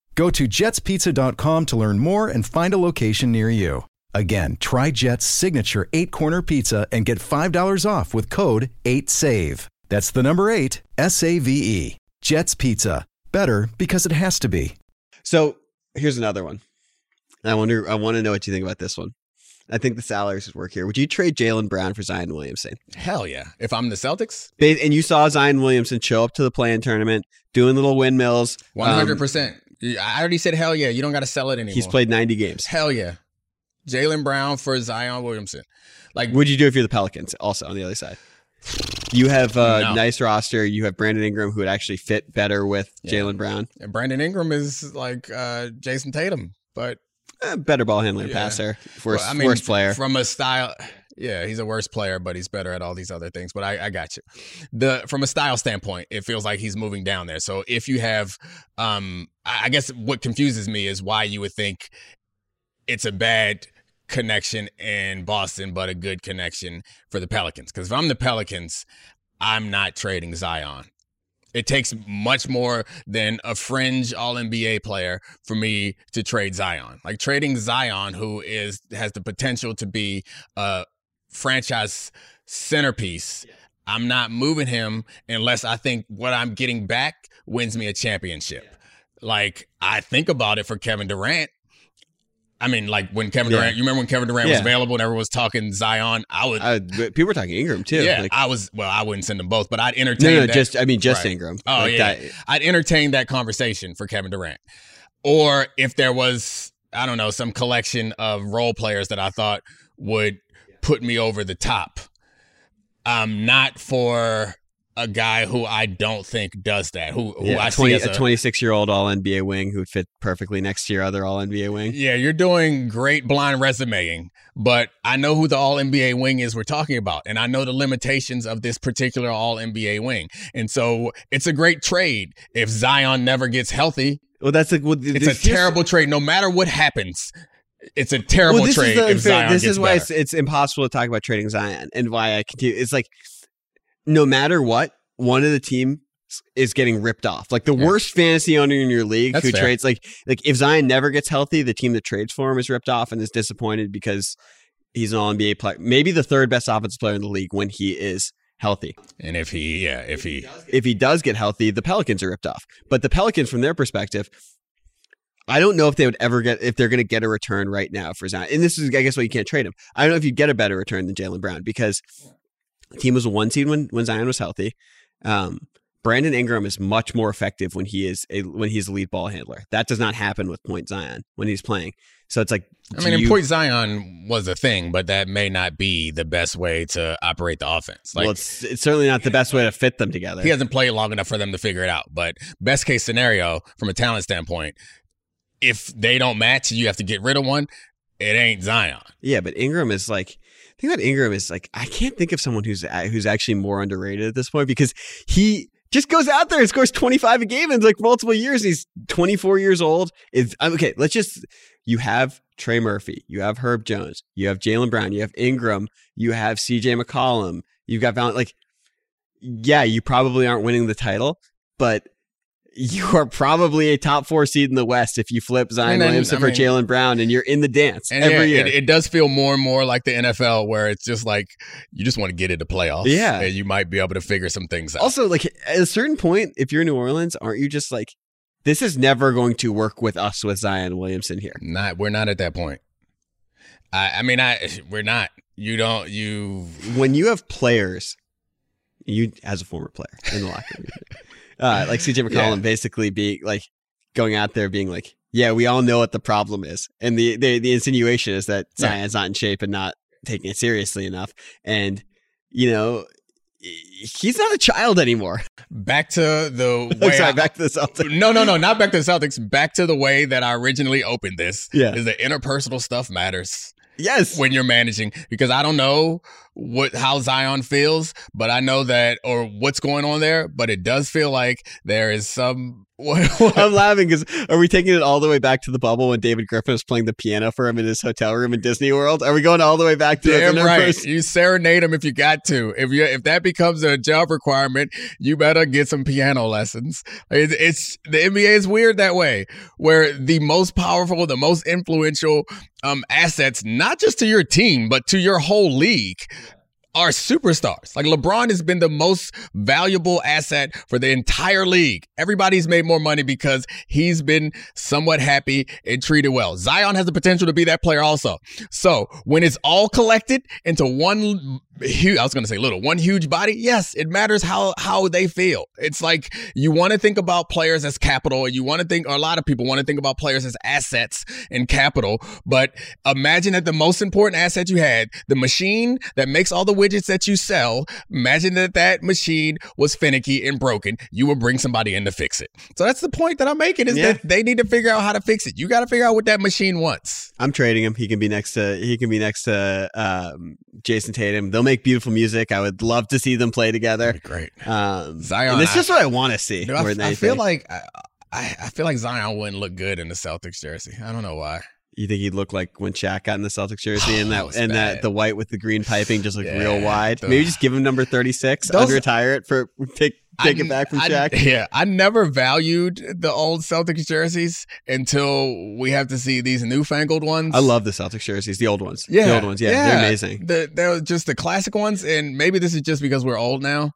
Go to jetspizza.com to learn more and find a location near you. Again, try Jet's signature eight corner pizza and get $5 off with code 8SAVE. That's the number eight, S A V E. Jet's Pizza. Better because it has to be. So here's another one. I wonder. I want to know what you think about this one. I think the salaries would work here. Would you trade Jaylen Brown for Zion Williamson? Hell yeah. If I'm the Celtics, Ba- And you saw Zion Williamson show up to the play-in tournament, doing little windmills. Um, 100%. I already said hell yeah. You don't got to sell it anymore. he's played 90 games. Hell yeah. Jaylen Brown for Zion Williamson. Like, Would you do if you're the Pelicans? Also on the other side, you have a No. nice roster. You have Brandon Ingram, who would actually fit better with Yeah. Jaylen Brown. And Brandon Ingram is like uh, Jayson Tatum, but Eh, better ball handler, Yeah. passer, worse, well, I mean, worse player. from a style. Yeah, he's a worse player, but he's better at all these other things. But I, I got you. The from a style standpoint, it feels like he's moving down there. So if you have, um, I guess what confuses me is why you would think it's a bad connection in Boston, but a good connection for the Pelicans. Because if I'm the Pelicans, I'm not trading Zion. It takes much more than a fringe All NBA player for me to trade Zion. Like trading Zion, who is has the potential to be a franchise centerpiece. I'm not moving him unless I think what I'm getting back wins me a championship. Like I think about it for Kevin Durant. I mean, like when Kevin Yeah. Durant, you remember when Kevin Durant was available and everyone was talking Zion? I would, I, people were talking Ingram too. yeah, Like, I was. Well, I wouldn't send them both, but I'd no, entertain. no, that. just I mean, just Right. Ingram. Oh Like yeah, that- I'd entertain that conversation for Kevin Durant. Or if there was, I don't know, some collection of role players that I thought would put me over the top. Um, not for a guy who I don't think does that. Who who yeah, I 20, see as a 26 year old All NBA wing who would fit perfectly next to your other All NBA wing. Yeah, you're doing great blind resumeing, but I know who the All NBA wing is we're talking about, and I know the limitations of this particular All NBA wing. And so it's a great trade if Zion never gets healthy. Well, that's like well, It's a terrible trade. No matter what happens, it's a terrible Well, this trade is the if Zion This is why it's, it's impossible to talk about trading Zion and why I continue. It's like no matter what, one of the team is getting ripped off. Like the Yeah. worst fantasy owner in your league That's who fair. trades like like if Zion never gets healthy, the team that trades for him is ripped off and is disappointed because he's an All NBA player, maybe the third best offensive player in the league when he is healthy. and if he, yeah, if he, If he does get healthy, the Pelicans are ripped off. But the Pelicans, from their perspective, I don't know if they would ever get if they're going to get a return right now for Zion. And this is, I guess, why you can't trade him. I don't know if you'd get a better return than Jaylen Brown because the team was a one seed when when Zion was healthy. Um, Brandon Ingram is much more effective when he is a when he's a lead ball handler. That does not happen with Point Zion when he's playing. So it's like, I mean, you- point Zion was a thing, but that may not be the best way to operate the offense. Like well, it's it's certainly not the best way to fit them together. he hasn't played long enough for them to figure it out. But best case scenario, from a talent standpoint, if they don't match, you have to get rid of one. It ain't Zion. Yeah, but Ingram is like the thing about Ingram is like I can't think of someone who's who's actually more underrated at this point because he just goes out there and scores 25 a game in like multiple years. He's 24 years old. Is um, okay, let's just you have Trey Murphy, you have Herb Jones, you have Jaylen Brown, you have Ingram, you have CJ McCollum, you've got Val like yeah, you probably aren't winning the title, but you are probably a top four seed in the West if you flip Zion then, Williamson I for mean- Jaylen Brown and you're in the dance every yeah, year. It, it does feel more and more like the NFL, where it's just like you just want to get into playoffs. Yeah. and you might be able to figure some things out. Also, like at a certain point, if you're in New Orleans, aren't you just like, this is never going to work with us with Zion Williamson here? not we're not at that point. I, I mean, I we're not. You don't. You When you have players, you as a former player in the locker room, (laughs) uh, like CJ (laughs) McCollum, Yeah. basically being like going out there being like, yeah, we all know what the problem is, and the the, the insinuation is that Yeah. Zion's not in shape and not taking it seriously enough, and you know. He's not a child anymore. back to the (laughs) way. Sorry, I- back to the Celtics. no, no, no, not back to the Celtics. Back to the way that I originally opened this. Yeah. is the interpersonal stuff matters Yes. when you're managing because I don't know what how Zion feels, but I know that or what's going on there. But it does feel like there is some. (laughs) I'm laughing because are we taking it all the way back to the bubble when David Griffin was playing the piano for him in his hotel room in Disney World? Are we going all the way back to Damn the right. first? You serenade him if you got to. If you if that becomes a job requirement, you better get some piano lessons. It's, it's the NBA is weird that way, where the most powerful, the most influential um assets, not just to your team but to your whole league, are superstars. Like LeBron has been the most valuable asset for the entire league. Everybody's made more money because he's been somewhat happy and treated well. Zion has the potential to be that player also. So when it's all collected into one huge, I was going to say little, one huge body, yes, it matters how, how they feel. It's like you want to think about players as capital and you want to think, a lot of people want to think about players as assets and capital. But imagine that the most important asset you had, the machine that makes all the widgets that you sell, imagine that that machine was finicky and broken. You would bring somebody in to fix it. So that's the point that I'm making is Yeah. that they need to figure out how to fix it. You got to figure out what that machine wants. I'm trading him. He can be next to he can be next to um, Jayson Tatum. They'll make beautiful music. I would love to see them play together. Great. Um, Zion, and it's just what I want to see. Dude, I, I feel like I, I feel like Zion wouldn't look good in the Celtics jersey. I don't know why. you think he'd look like when Shaq got in the Celtics jersey and (sighs) That that and bad. that the white with the green piping just looked Yeah, real wide. Maybe just give him number 36, Those- unretire it for take take it back from I- Yeah, I never valued the old Celtics jerseys until we have to see these newfangled ones. I love the Celtics jerseys, the old ones. yeah, the old ones. Yeah, they're amazing. The, they're just the classic ones, and maybe this is just because we're old now.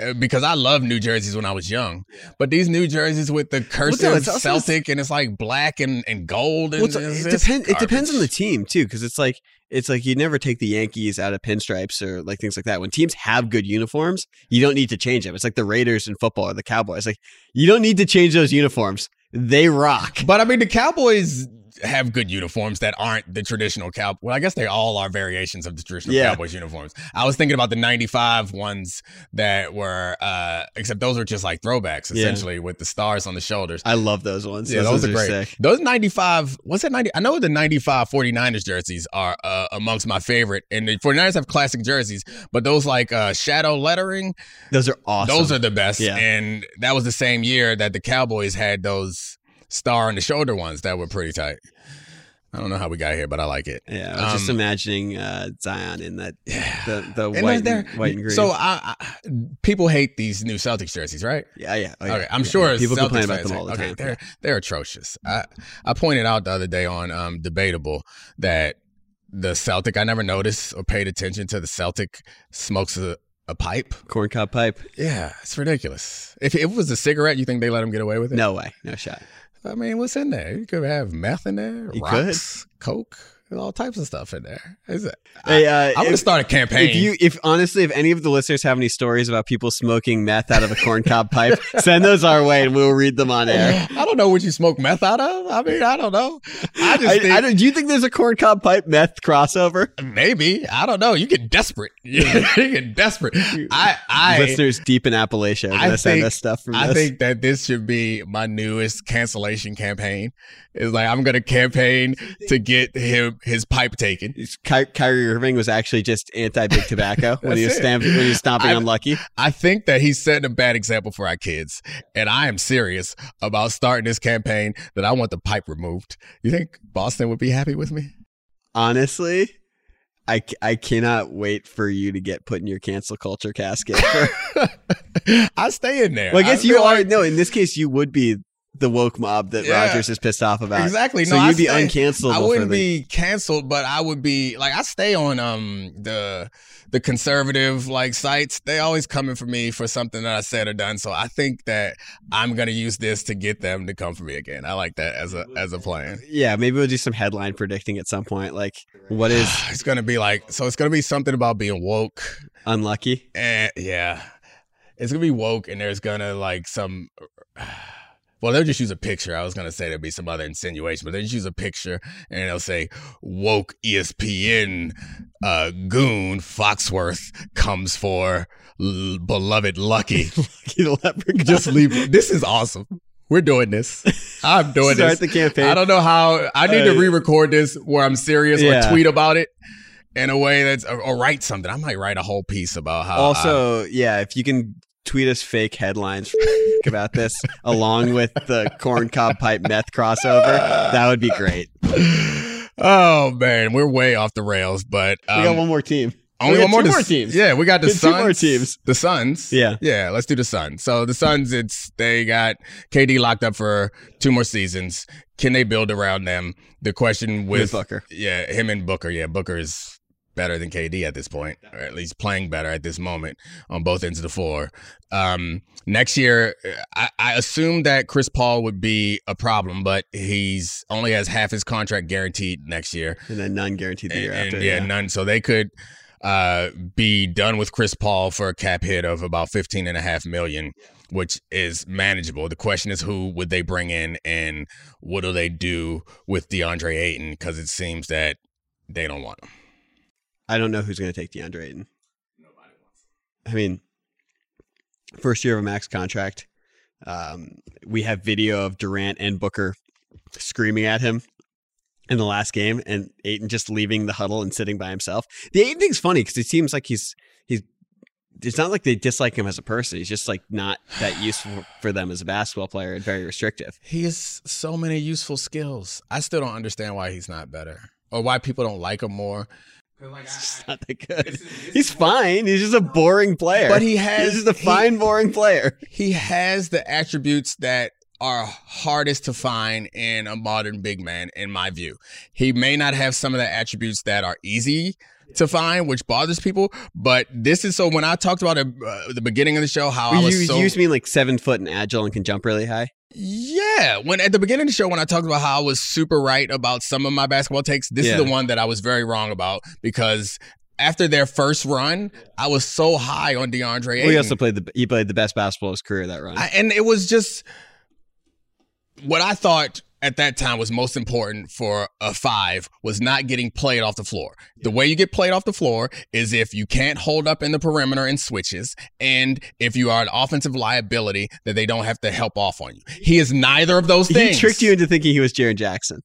Uh, Because I love New Jerseys when I was young, but these New Jerseys with the cursive it's also- Celtic and it's like black and, and gold and Well, it just depends. It depends on the team too, because it's like it's like you never take the Yankees out of pinstripes or like things like that. When teams have good uniforms, you don't need to change them. It's like the Raiders in football or the Cowboys. Like you don't need to change those uniforms. They rock. But I mean, the Cowboys have good uniforms that aren't the traditional cow. Well, I guess they all are variations of the traditional Yeah. Cowboys uniforms. I was thinking about the '95 ones that were, uh except those are just like throwbacks, Yeah. essentially, with the stars on the shoulders. I love those ones. yeah, those, ones are great. sick. Those 95, what's that 90? I know the 95 49ers jerseys are uh, amongst my favorite. And the 49ers have classic jerseys, but those like uh, shadow lettering, Those are awesome. those are the best. Yeah. And that was the same year that the Cowboys had those star on the shoulder ones that were pretty tight. I don't know how we got here, but I like it. yeah. I was just Um, imagining uh, Zion in that Yeah. the the And white and, white and green. So I, I, people hate these new Celtics jerseys, right? yeah, yeah. Oh, yeah. Okay, I'm Yeah. sure people Celtics complain about them all the hate- time. They're they're atrocious. I I pointed out the other day on um debatable that the Celtic I never noticed or paid attention to the Celtic smokes a, a pipe. Corn cob pipe. Yeah, it's ridiculous. If, if it was a cigarette, you think they let him get away with it? No way. No shot. I mean, what's in there? You could have meth in there, You could. rocks, coke, and all types of stuff in there. Is it? Hey, I, uh, I'm gonna if- start a campaign. If you, if honestly, if any of the listeners have any stories about people smoking meth out of a corncob pipe, (laughs) send those our way and we'll read them on air. (laughs) I don't know what you smoke meth out of. I mean, I don't know. I just I, think I don't, do you think there's a corncob pipe meth crossover? maybe I don't know. You get desperate. (laughs) you get desperate. I I listeners deep in Appalachia are I to send think- us stuff from I this. think that this should be my newest cancellation campaign. It's like I'm gonna campaign to get him his pipe taken. Ky- Kyrie Irving was actually just anti big tobacco (laughs) when he was That's it. stamping, when he was stomping I- on Lucky. I think that he's setting a bad example for our kids, and I am serious about starting this campaign that I want the pipe removed. You think Boston would be happy with me? Honestly, I, I cannot wait for you to get put in your cancel culture casket. For, (laughs) I stay in there. well, I guess you feel are. like- no, in this case, you would be the woke mob that Yeah. Rodgers is pissed off about. Exactly. So No, you'd be stay- uncancelable. I wouldn't the, be canceled, but I would be like I stay on um the the conservative like sites. They always coming for me for something that I said or done. So I think that I'm gonna use this to get them to come for me again. I like that as a as a plan. Yeah, maybe we'll do some headline predicting at some point. Like, what is (sighs) It's gonna be like so. It's gonna be something about being woke. unlucky? And yeah, it's gonna be woke, and there's gonna like some. Well, they'll just use a picture. I was gonna say there'd be some other insinuation, but they just use a picture and they'll say woke ESPN uh, goon Foxworth comes for l- beloved Lucky. (laughs) Lucky the leprechaun. just leave. This is awesome. We're doing this. I'm doing Start this. the campaign. I don't know how. I need to Uh, re-record this where I'm serious yeah. or tweet about it in a way that's or, or write something. I might write a whole piece about how. I- Also, yeah, if you can tweet us fake headlines (laughs) about this along with the corn cob pipe meth crossover, that would be great. oh man, we're way off the rails, but we um, got one more team. Only We one more, more teams. Yeah, we got the We got two Suns. more teams. The Suns. Yeah. yeah. Let's do the Suns. So the Suns, it's they got KD locked up for two more seasons. Can they build around them? The question with, With Booker. yeah, him and Booker. Yeah, Booker is better than KD at this point, or at least playing better at this moment on both ends of the floor. Um, next year, I, I assume that Chris Paul would be a problem, but he's only has half his contract guaranteed next year And then none guaranteed the year and, after. and, yeah, none. So they could uh, be done with Chris Paul for a cap hit of about 15 and a half million, which is manageable. The question is who would they bring in and what do they do with DeAndre Ayton? Because it seems that they don't want him. I don't know who's going to take DeAndre Ayton. Nobody wants. I mean, first year of a max contract. Um, we have video of Durant and Booker screaming at him in the last game, and Ayton just leaving the huddle and sitting by himself. The Ayton thing's funny because it seems like he's he's. It's not like they dislike him as a person. He's just like not that useful for them as a basketball player and very restrictive. He has so many useful skills. I still don't understand why he's not better or why people don't like him more. He's just not that good. He's fine. He's just a boring player. But he has- He's just a he- fine, boring player. he has the attributes that are hardest to find in a modern big man, in my view. He may not have some of the attributes that are easy to find, which bothers people. But this is so when I talked about it, uh, the beginning of the show, how I you, was so you used to mean like seven foot and agile and can jump really high. yeah. When at the beginning of the show, when I talked about how I was super right about some of my basketball takes, this Yeah. is the one that I was very wrong about because. After their first run, I was so high on DeAndre Ayton. Well, he also played the he played the best basketball of his career that run. I, and it was just what I thought at that time was most important for a five was not getting played off the floor. The way you get played off the floor is if you can't hold up in the perimeter and switches, and if you are an offensive liability that they don't have to help off on you. He is neither of those things. he tricked you into thinking he was Jaren Jackson.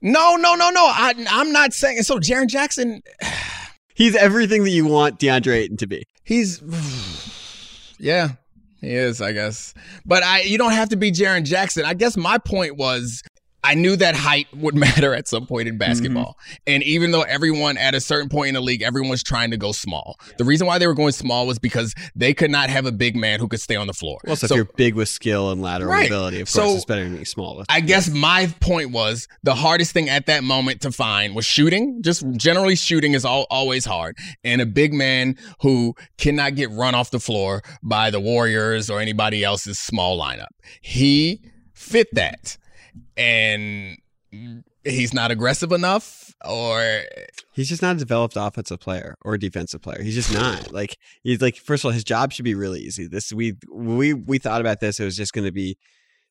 No, no, no, no. I, I'm not saying. So Jaren Jackson, (sighs) He's everything that you want DeAndre Ayton to be. he's (sighs) yeah he is i guess. But i you don't have to be Jaren jackson. I guess my point was I knew that height would (laughs) matter at some point in mm-hmm. basketball. And even though everyone at a certain point in the league, everyone was trying to go small. The reason why they were going small was because they could not have a big man who could stay on the floor. Well, so, So- if you're big with skill and lateral Right. ability, of So- course, it's better than being small. I guess my point was the hardest thing at that moment to find was shooting. Just generally shooting is all, always hard. And a big man who cannot get run off the floor by the Warriors or anybody else's small lineup. He fit that. And he's not aggressive enough or He's just not a developed offensive player or defensive player. He's just not. (laughs) Like he's like first of all, his job should be really easy. This we we we thought about this. It was just going to be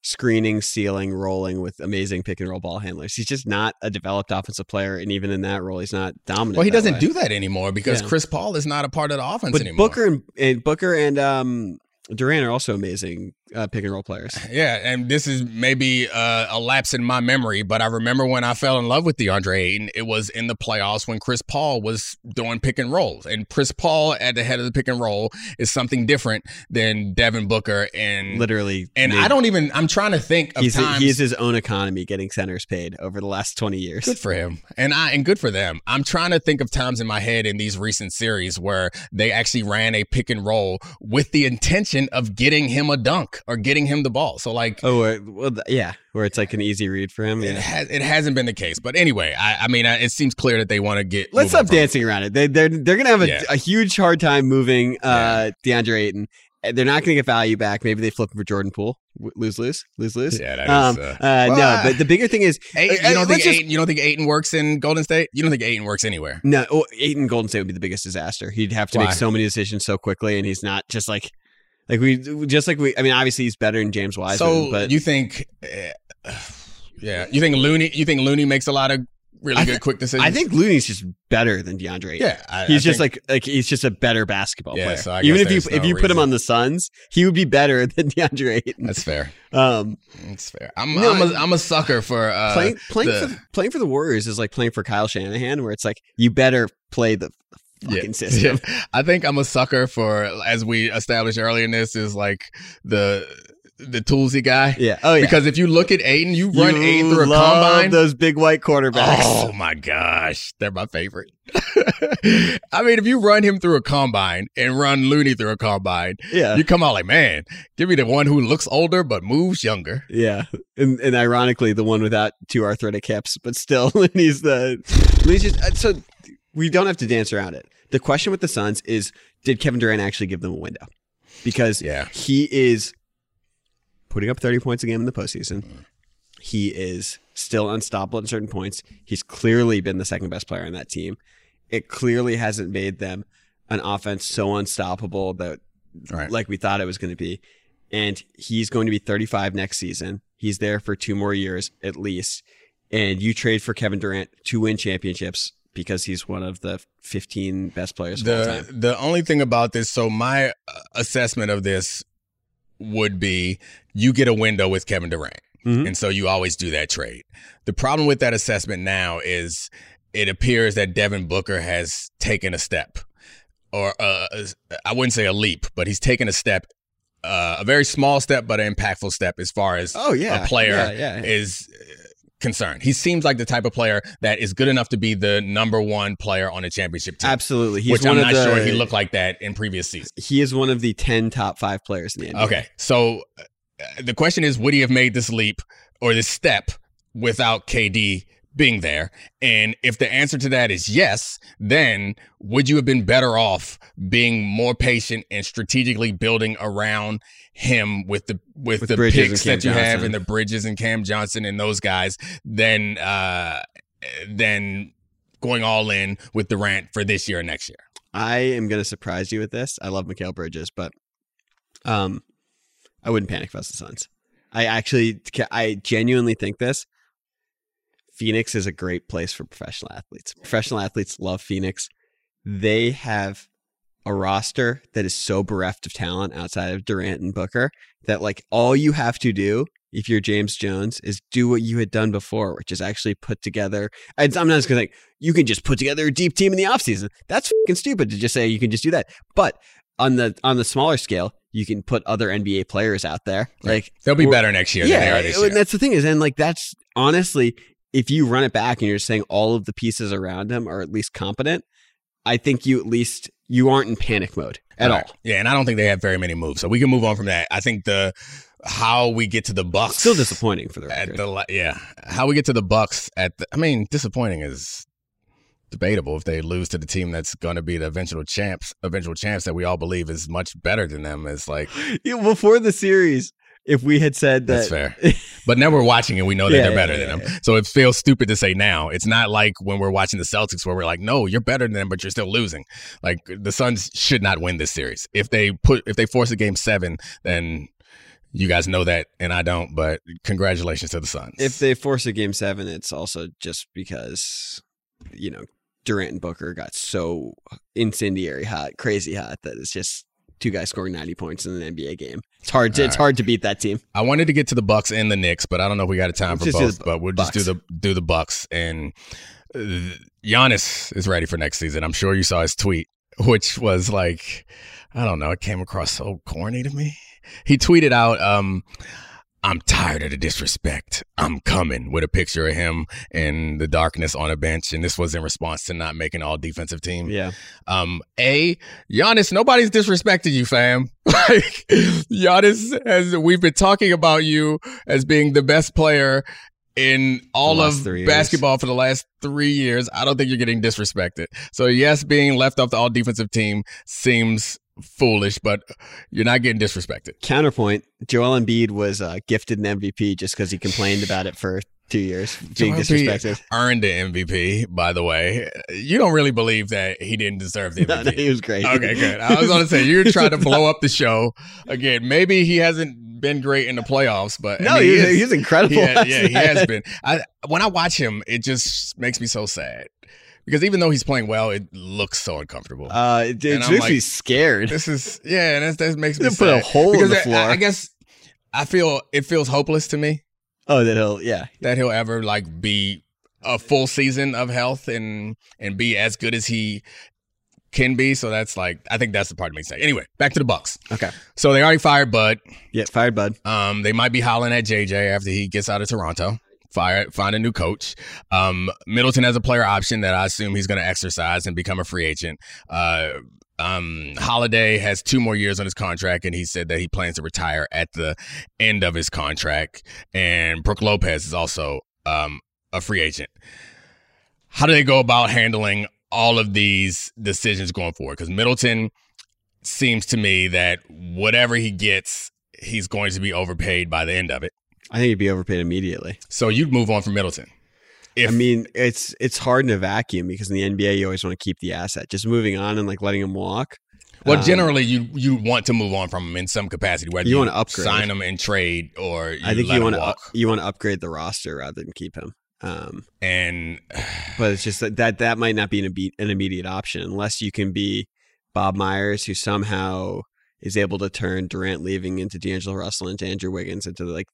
screening, sealing, rolling with amazing pick and roll ball handlers. He's just not a developed offensive player, and even in that role, he's not dominant. well, he doesn't way. do that anymore because Yeah. Chris Paul is not a part of the offense But anymore. Booker and, and Booker and um, Durant are also amazing uh, pick and roll players. (laughs) Yeah, and this is maybe uh, a lapse in my memory, but I remember when I fell in love with DeAndre Ayton, it was in the playoffs when Chris Paul was doing pick and rolls. And Chris Paul at the head of the pick and roll is something different than Devin Booker and Literally, and I don't even I'm trying to think of He's times he's his own economy, getting centers paid over the last twenty years. Good for him. And I and good for them. I'm trying to think of times in my head in these recent series where they actually ran a pick and roll with the intention of getting him a dunk or getting him the ball. So like Oh, uh, well, yeah, where it's like an easy read for him. It Yeah. has it hasn't been the case, but anyway, I, I mean, I, it seems clear that they want to get. Let's stop dancing around it. They, they're they're gonna have a, Yeah. a huge hard time moving uh, DeAndre Ayton. Uh, They're not gonna get value back. Maybe they flip him for Jordan Poole. Lose lose lose lose. Yeah, that um, is, uh, uh, well, no, but the bigger thing is (laughs) Ayton, Uh, you don't think just- Ayton, you don't think Ayton works in Golden State? You don't think Ayton works anywhere? no. Oh, Ayton Golden State would be the biggest disaster. He'd have to Why? make so many decisions so quickly, and he's not just like like we just like we. I mean, obviously he's better than James Wiseman, so but you think, uh, yeah, you think Looney? You think Looney makes a lot of really I good quick decisions. I think Looney's just better than DeAndre. Yeah, I- he's I just think- like like he's just a better basketball Yeah, player. so Even if you there's if no you put him on the Suns, he would be better (laughs) than DeAndre Ayton. that's fair. Um, That's fair. I'm No, I'm, a, I'm a sucker for uh, playing playing the- for playing for the Warriors is like playing for Kyle Shanahan, where it's like you better play the fucking system. (laughs) Yeah. I think I'm a sucker for, as we established earlier in this, is like the the toolsy guy. Yeah. Oh yeah. Because if you look at Ayton, you run You Ayton through a love combine. Those big white quarterbacks. Oh my gosh, they're my favorite. (laughs) I mean, if you run him through a combine and run Looney through a combine, Yeah. you come out like, man, give me the one who looks older but moves younger. Yeah, and and ironically, the one without two arthritic hips, but still, (laughs) he's the he's just uh, so we don't have to dance around it. The question with the Suns is, did Kevin Durant actually give them a window? Because Yeah. he is putting up thirty points a game in the postseason. Mm-hmm. He is still unstoppable at certain points. He's clearly been the second best player on that team. It clearly hasn't made them an offense so unstoppable that Right. like we thought it was going to be. And he's going to be 35 next season. He's there for two more years at least. And you trade for Kevin Durant to win championships because he's one of the 15 best players the time. the only thing about this, so my uh, assessment of this would be you get a window with Kevin Durant. Mhm. And so you always do that trade. The problem with that assessment now is it appears that Devin Booker has taken a step, or uh, I wouldn't say a leap, but he's taken a step, uh, a very small step, but an impactful step as far as Oh, yeah. a player Yeah, yeah, yeah. is uh, concerned. He seems like the type of player that is good enough to be the number one player on a championship team. Absolutely. He's which I'm not the, sure he looked like that in previous seasons. He is one of the 10 top five players in the NBA. Okay, so uh, the question is, would he have made this leap or this step without KD being there? And if the answer to that is yes, then would you have been better off being more patient and strategically building around him with the with, With the Bridges picks that you Cam have Johnson. and the Bridges and Cam Johnson and those guys, than uh, then going all in with Durant for this year and next year? I am going to surprise you with this. I love Mikal Bridges, but um, I wouldn't panic if I was the Suns. I actually, I genuinely think this. Phoenix is a great place for professional athletes. Professional athletes love Phoenix. They have a roster that is so bereft of talent outside of Durant and Booker that like all you have to do if you're James Jones is do what you had done before, which is actually put together. I'm not just gonna think you can just put together a deep team in the offseason. That's fucking stupid to just say you can just do that. But on the on the smaller scale, you can put other NBA players out there. Like They'll be better next year than they are this and year. that's the thing is, and like that's honestly, if you run it back and you're saying all of the pieces around him are at least competent, I think you at least you aren't in panic mode at all. Right. Yeah, and I don't think they have very many moves, so we can move on from that. I think the how we get to the Bucks Still disappointing for the at the yeah how we get to the Bucks at the, I mean disappointing is debatable if they lose to the team that's going to be the eventual champs eventual champs that we all believe is much better than them is like (laughs) Yeah, before the series, if we had said that, That's fair. but now we're watching and we know that Yeah, they're better yeah, than them so it feels stupid to say now. It's not like when we're watching the Celtics where we're like no you're better than them but you're still losing. Like the Suns should not win this series. If they put if they force a game 7 then you guys know that and I don't but congratulations to the Suns. If they force a game seven, it's also just because you know Durant and Booker got so incendiary hot, crazy hot that it's just two guys scoring ninety points in an NBA game. It's hard. To, All it's right. hard to beat that team. I wanted to get to the Bucks and the Knicks, but I don't know if we got a time for both. But we'll just do the do the Bucks and uh, Giannis is ready for next season. I'm sure you saw his tweet, (laughs) which was like, I don't know, it came across so corny to me. He tweeted out, um, "I'm tired of the disrespect. I'm coming." With a picture of him in the darkness on a bench, and this was in response to not making all defensive team. Yeah, Um, a Giannis, nobody's disrespected you, fam. (laughs) like Giannis has, we've been talking about you as being the best player in all of years. basketball for the last three years. I don't think you're getting disrespected. So yes, being left off the all defensive team seems foolish, but you're not getting disrespected. counterpoint: Joel Embiid was uh, gifted an MVP just because he complained about it for two years, (laughs) being Joel disrespected. Earned the MVP, by the way. You don't really believe that he didn't deserve the (laughs) MVP. no, he was great. Okay, good. I was going to say you're trying to blow up the show again. Maybe he hasn't been great in the playoffs, but I No, he's, is- he's incredible. He yeah, he has been. I when I watch him, it just makes me so sad because even though he's playing well, it looks so uncomfortable. Uh, it, it And I'm me scared. this is yeah, and that makes me put a sad. hole in the I- floor. I, I guess I feel it feels hopeless to me Oh, that he'll yeah. that he'll ever like be a full season of health and and be as good as he can be. So that's like I think that's the part of me say. Anyway, back to the Bucks. Okay. So they already fired Bud. Yeah, fired Bud. Um, they might be hollering at JJ after he gets out of Toronto. Fire, find a new coach. Um, Middleton has a player option that I assume he's going to exercise and become a free agent. Uh, um, Holiday has two more years on his contract, and he said that he plans to retire at the end of his contract. And Brook Lopez is also um, a free agent. How do they go about handling all of these decisions going forward? Because Middleton seems to me that whatever he gets, he's going to be overpaid by the end of it. I think he'd be overpaid immediately. So you'd move on from Middleton. If, I mean, it's it's hard in a vacuum because in the NBA you always want to keep the asset. Just moving on and like letting him walk. well, um, generally you you want to move on from him in some capacity, whether You you, wanna upgrade. sign him in trade or you I think you want to you want to upgrade the roster rather than keep him. Um, and but it's just that that, that might not be an, an immediate option unless you can be Bob Myers, who somehow is able to turn Durant leaving into D'Angelo Russell into Andrew Wiggins into like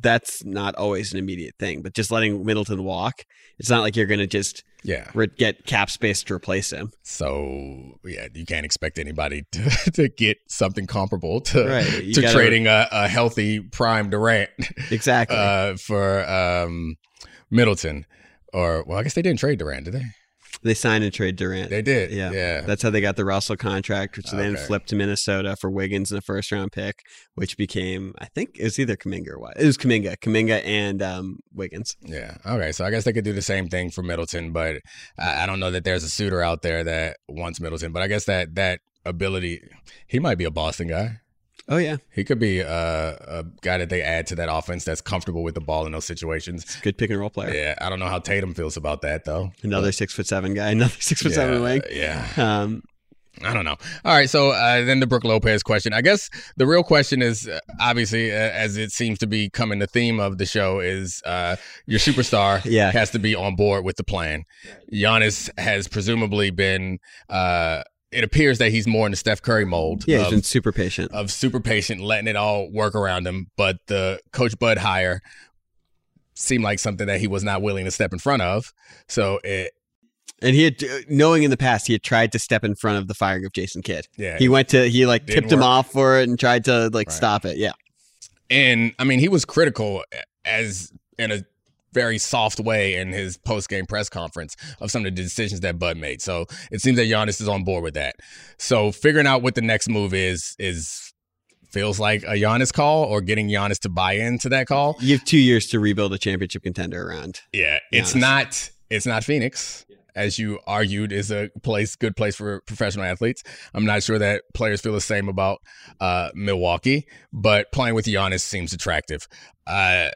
that's not always an immediate thing. But just letting Middleton walk, it's not like you're going to just yeah, re- get cap space to replace him. so yeah, you can't expect anybody to, (laughs) to get something comparable to Right, to gotta- trading a, a healthy prime Durant Exactly. uh, for um, Middleton. Or well, I guess they didn't trade Durant, did they? They signed and trade Durant. They did. Yeah. yeah. That's how they got the Russell contract, which then flipped to Minnesota for Wiggins in a first round pick, which became I think it was either Kuminga or what. It was Kuminga, Kuminga and um, Wiggins. Yeah. Okay. So I guess they could do the same thing for Middleton, but I, I don't know that there's a suitor out there that wants Middleton. But I guess that that ability, he might be a Boston guy. Oh yeah, He could be a, a guy that they add to that offense that's comfortable with the ball in those situations. good pick and roll player. Yeah. I don't know how Tatum feels about that though. Another six foot seven guy, (laughs) another six foot yeah, seven wing. Yeah. Um, I don't know. All right, so uh, then the Brook Lopez question. I guess the real question is uh, obviously, uh, as it seems to be coming the theme of the show, is uh, your superstar (laughs) Yeah. has to be on board with the plan. Giannis has presumably been. It appears that he's more in the Steph Curry mold. yeah, he's of, been super patient. of super patient, letting it all work around him. But the Coach Bud hire seemed like something that he was not willing to step in front of. So it, And he had, knowing in the past, he had tried to step in front of the firing of Jason Kidd. yeah, He went to, he like tipped him off for it and tried to like Right. stop it. Yeah. And I mean, he was critical as in a very soft way in his post game press conference of some of the decisions that Bud made. So it seems that Giannis is on board with that. So figuring out what the next move is is feels like a Giannis call or getting Giannis to buy into that call. You have two years to rebuild a championship contender around. Yeah, it's Giannis. not it's not Phoenix. As you argued, is a place, good place for professional athletes. I'm not sure that players feel the same about uh, Milwaukee, but playing with Giannis seems attractive. Uh,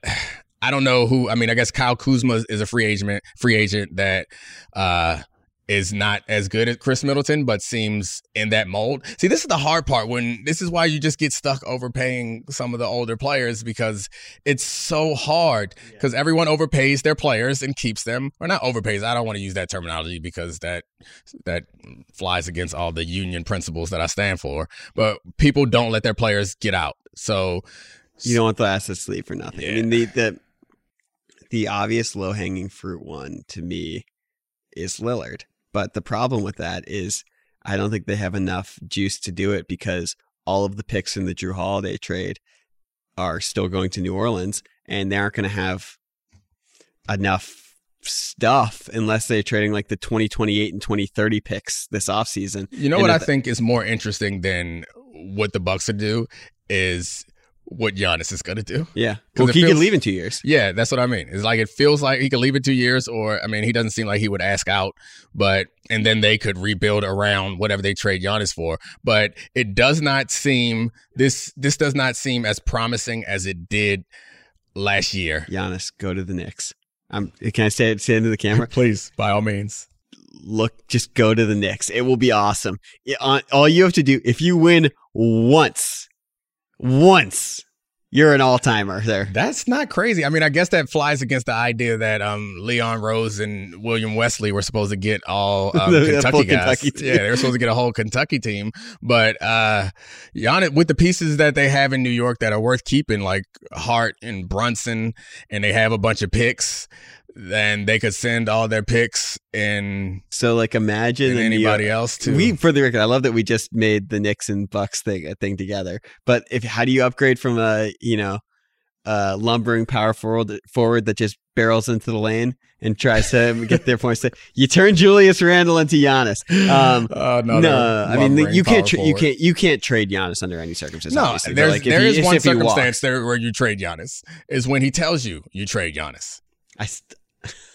I don't know who. I mean, I guess Kyle Kuzma is a free agent, free agent that uh, is not as good as Khris Middleton, but seems in that mold. See, this is the hard part. When this is why you just get stuck overpaying some of the older players because it's so hard. Because everyone overpays their players and keeps them, or not overpays. I don't want to use that terminology because that that flies against all the union principles that I stand for. But people don't let their players get out. So You don't want the assets to leave for nothing. I mean, the the the obvious low hanging fruit one to me is Lillard, but the problem with that is I don't think they have enough juice to do it because all of the picks in the Jrue Holiday trade are still going to New Orleans, and they aren't going to have enough stuff unless they're trading like the 2028 and 2030 picks this offseason. You know And what I if- think is more interesting than what the Bucks would do is what Giannis is going to do. Yeah. Well, he feels- leave in two years. Yeah, that's what I mean. It's like it feels like he could leave it two years, or I mean, he doesn't seem like he would ask out, but and then they could rebuild around whatever they trade Giannis for. But it does not seem this this does not seem as promising as it did last year. Giannis, go to the Knicks. Um, can I say it, say it into the camera? (laughs) Please, by all means. Look, just go to the Knicks. It will be awesome. It- on- all you have to do, if you win once, once You're an all timer there. That's not crazy. I mean, I guess that flies against the idea that um, Leon Rose and William Wesley were supposed to get all (laughs) um, The- Kentucky guys. Kentucky. Yeah, they were supposed to get a whole Kentucky team. But uh, Giannis, with the pieces that they have in New York that are worth keeping, like Hart and Brunson, and they have a bunch of picks, then they could send all their picks and, So like imagine and the New York- anybody else too. We, for the record, I love that we just made the Knicks and Bucks thing a thing together. But if how do you upgrade from a you know a lumbering power forward forward that just barrels into the lane and tries to get their points? (laughs) You turn Julius Randle into Giannis. Um, (laughs) Uh, no, another I mean you can't tra- you can't you can't trade Giannis under any circumstances. No, obviously, there's like, if there he- is one circumstance there where you trade Giannis is when he tells you you trade Giannis. I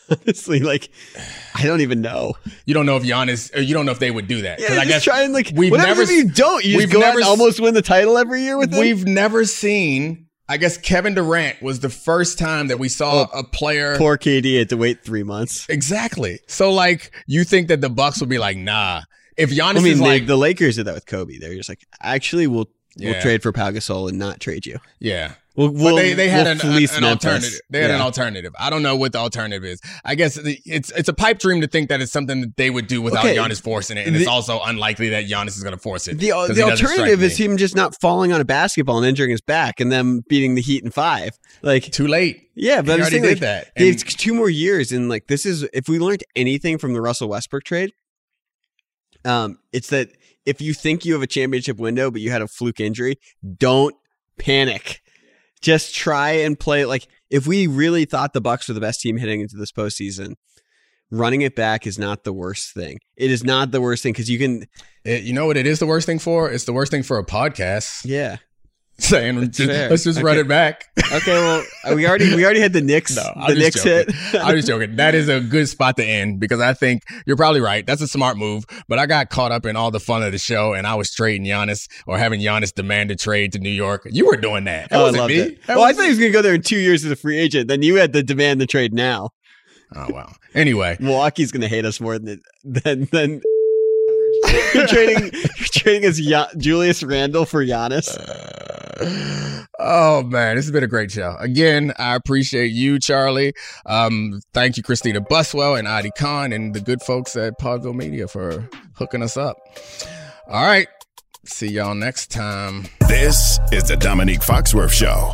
(laughs) honestly like I don't even know. You don't know if Giannis, or you don't know if they would do that. Yeah, I just guess try and like we've never if you don't? You we've go never and almost win the title every year with them. we've never seen. I guess Kevin Durant was the first time that we saw oh, a player. Poor KD had to wait three months. Exactly. So like, you think that the Bucks would be like, nah. If Giannis I mean, is the, like, the Lakers did that with Kobe. They're just like, actually, we'll we'll trade for Pau Gasol and not trade you. yeah, We'll, we'll, they, they had we'll an, an, alternative. They had an alternative. I don't know what the alternative is. I guess it's it's a pipe dream to think that it's something that they would do without Okay. Giannis forcing it, and The- it's also unlikely that Giannis is going to force it. The, 'cause the alternative is him just not falling on a basketball and injuring his back, and them beating the Heat in five. Like, too late. yeah, but He I'm already saying did like, that. they've two more years, and like this is if we learned anything from the Russell Westbrook trade, um, it's that if you think you have a championship window but you had a fluke injury, don't panic. Just try and play like if we really thought the Bucks were the best team heading into this postseason, running it back is not the worst thing. It is not the worst thing because you can, It, you know what it is the worst thing for? It's the worst thing for a podcast. yeah. (laughs) Saying just- let's just run it back. Okay, well, uh, we already we already had the Knicks, (laughs) No, I'm Knicks just joking. hit. I'm just joking. That is a good spot to end because I think you're probably right. That's a smart move. But I got caught up in all the fun of the show and I was trading Giannis or having Giannis demand a trade to New York. You were doing that. That Oh, I wasn't loved me. it. That Well, I thought he was going to go there in two years as a free agent. Then you had to demand the trade now. oh wow. Anyway, Milwaukee's going to hate us more than than than (laughs) you're trading you're trading as Ya- Julius Randle for Giannis. Oh man, this has been a great show. Again, I appreciate you, Charlie. Um, thank you, Christina Buswell and Adi Khan and the good folks at Podville Media for hooking us up. All right. See y'all next time. This is the Domonique Foxworth Show.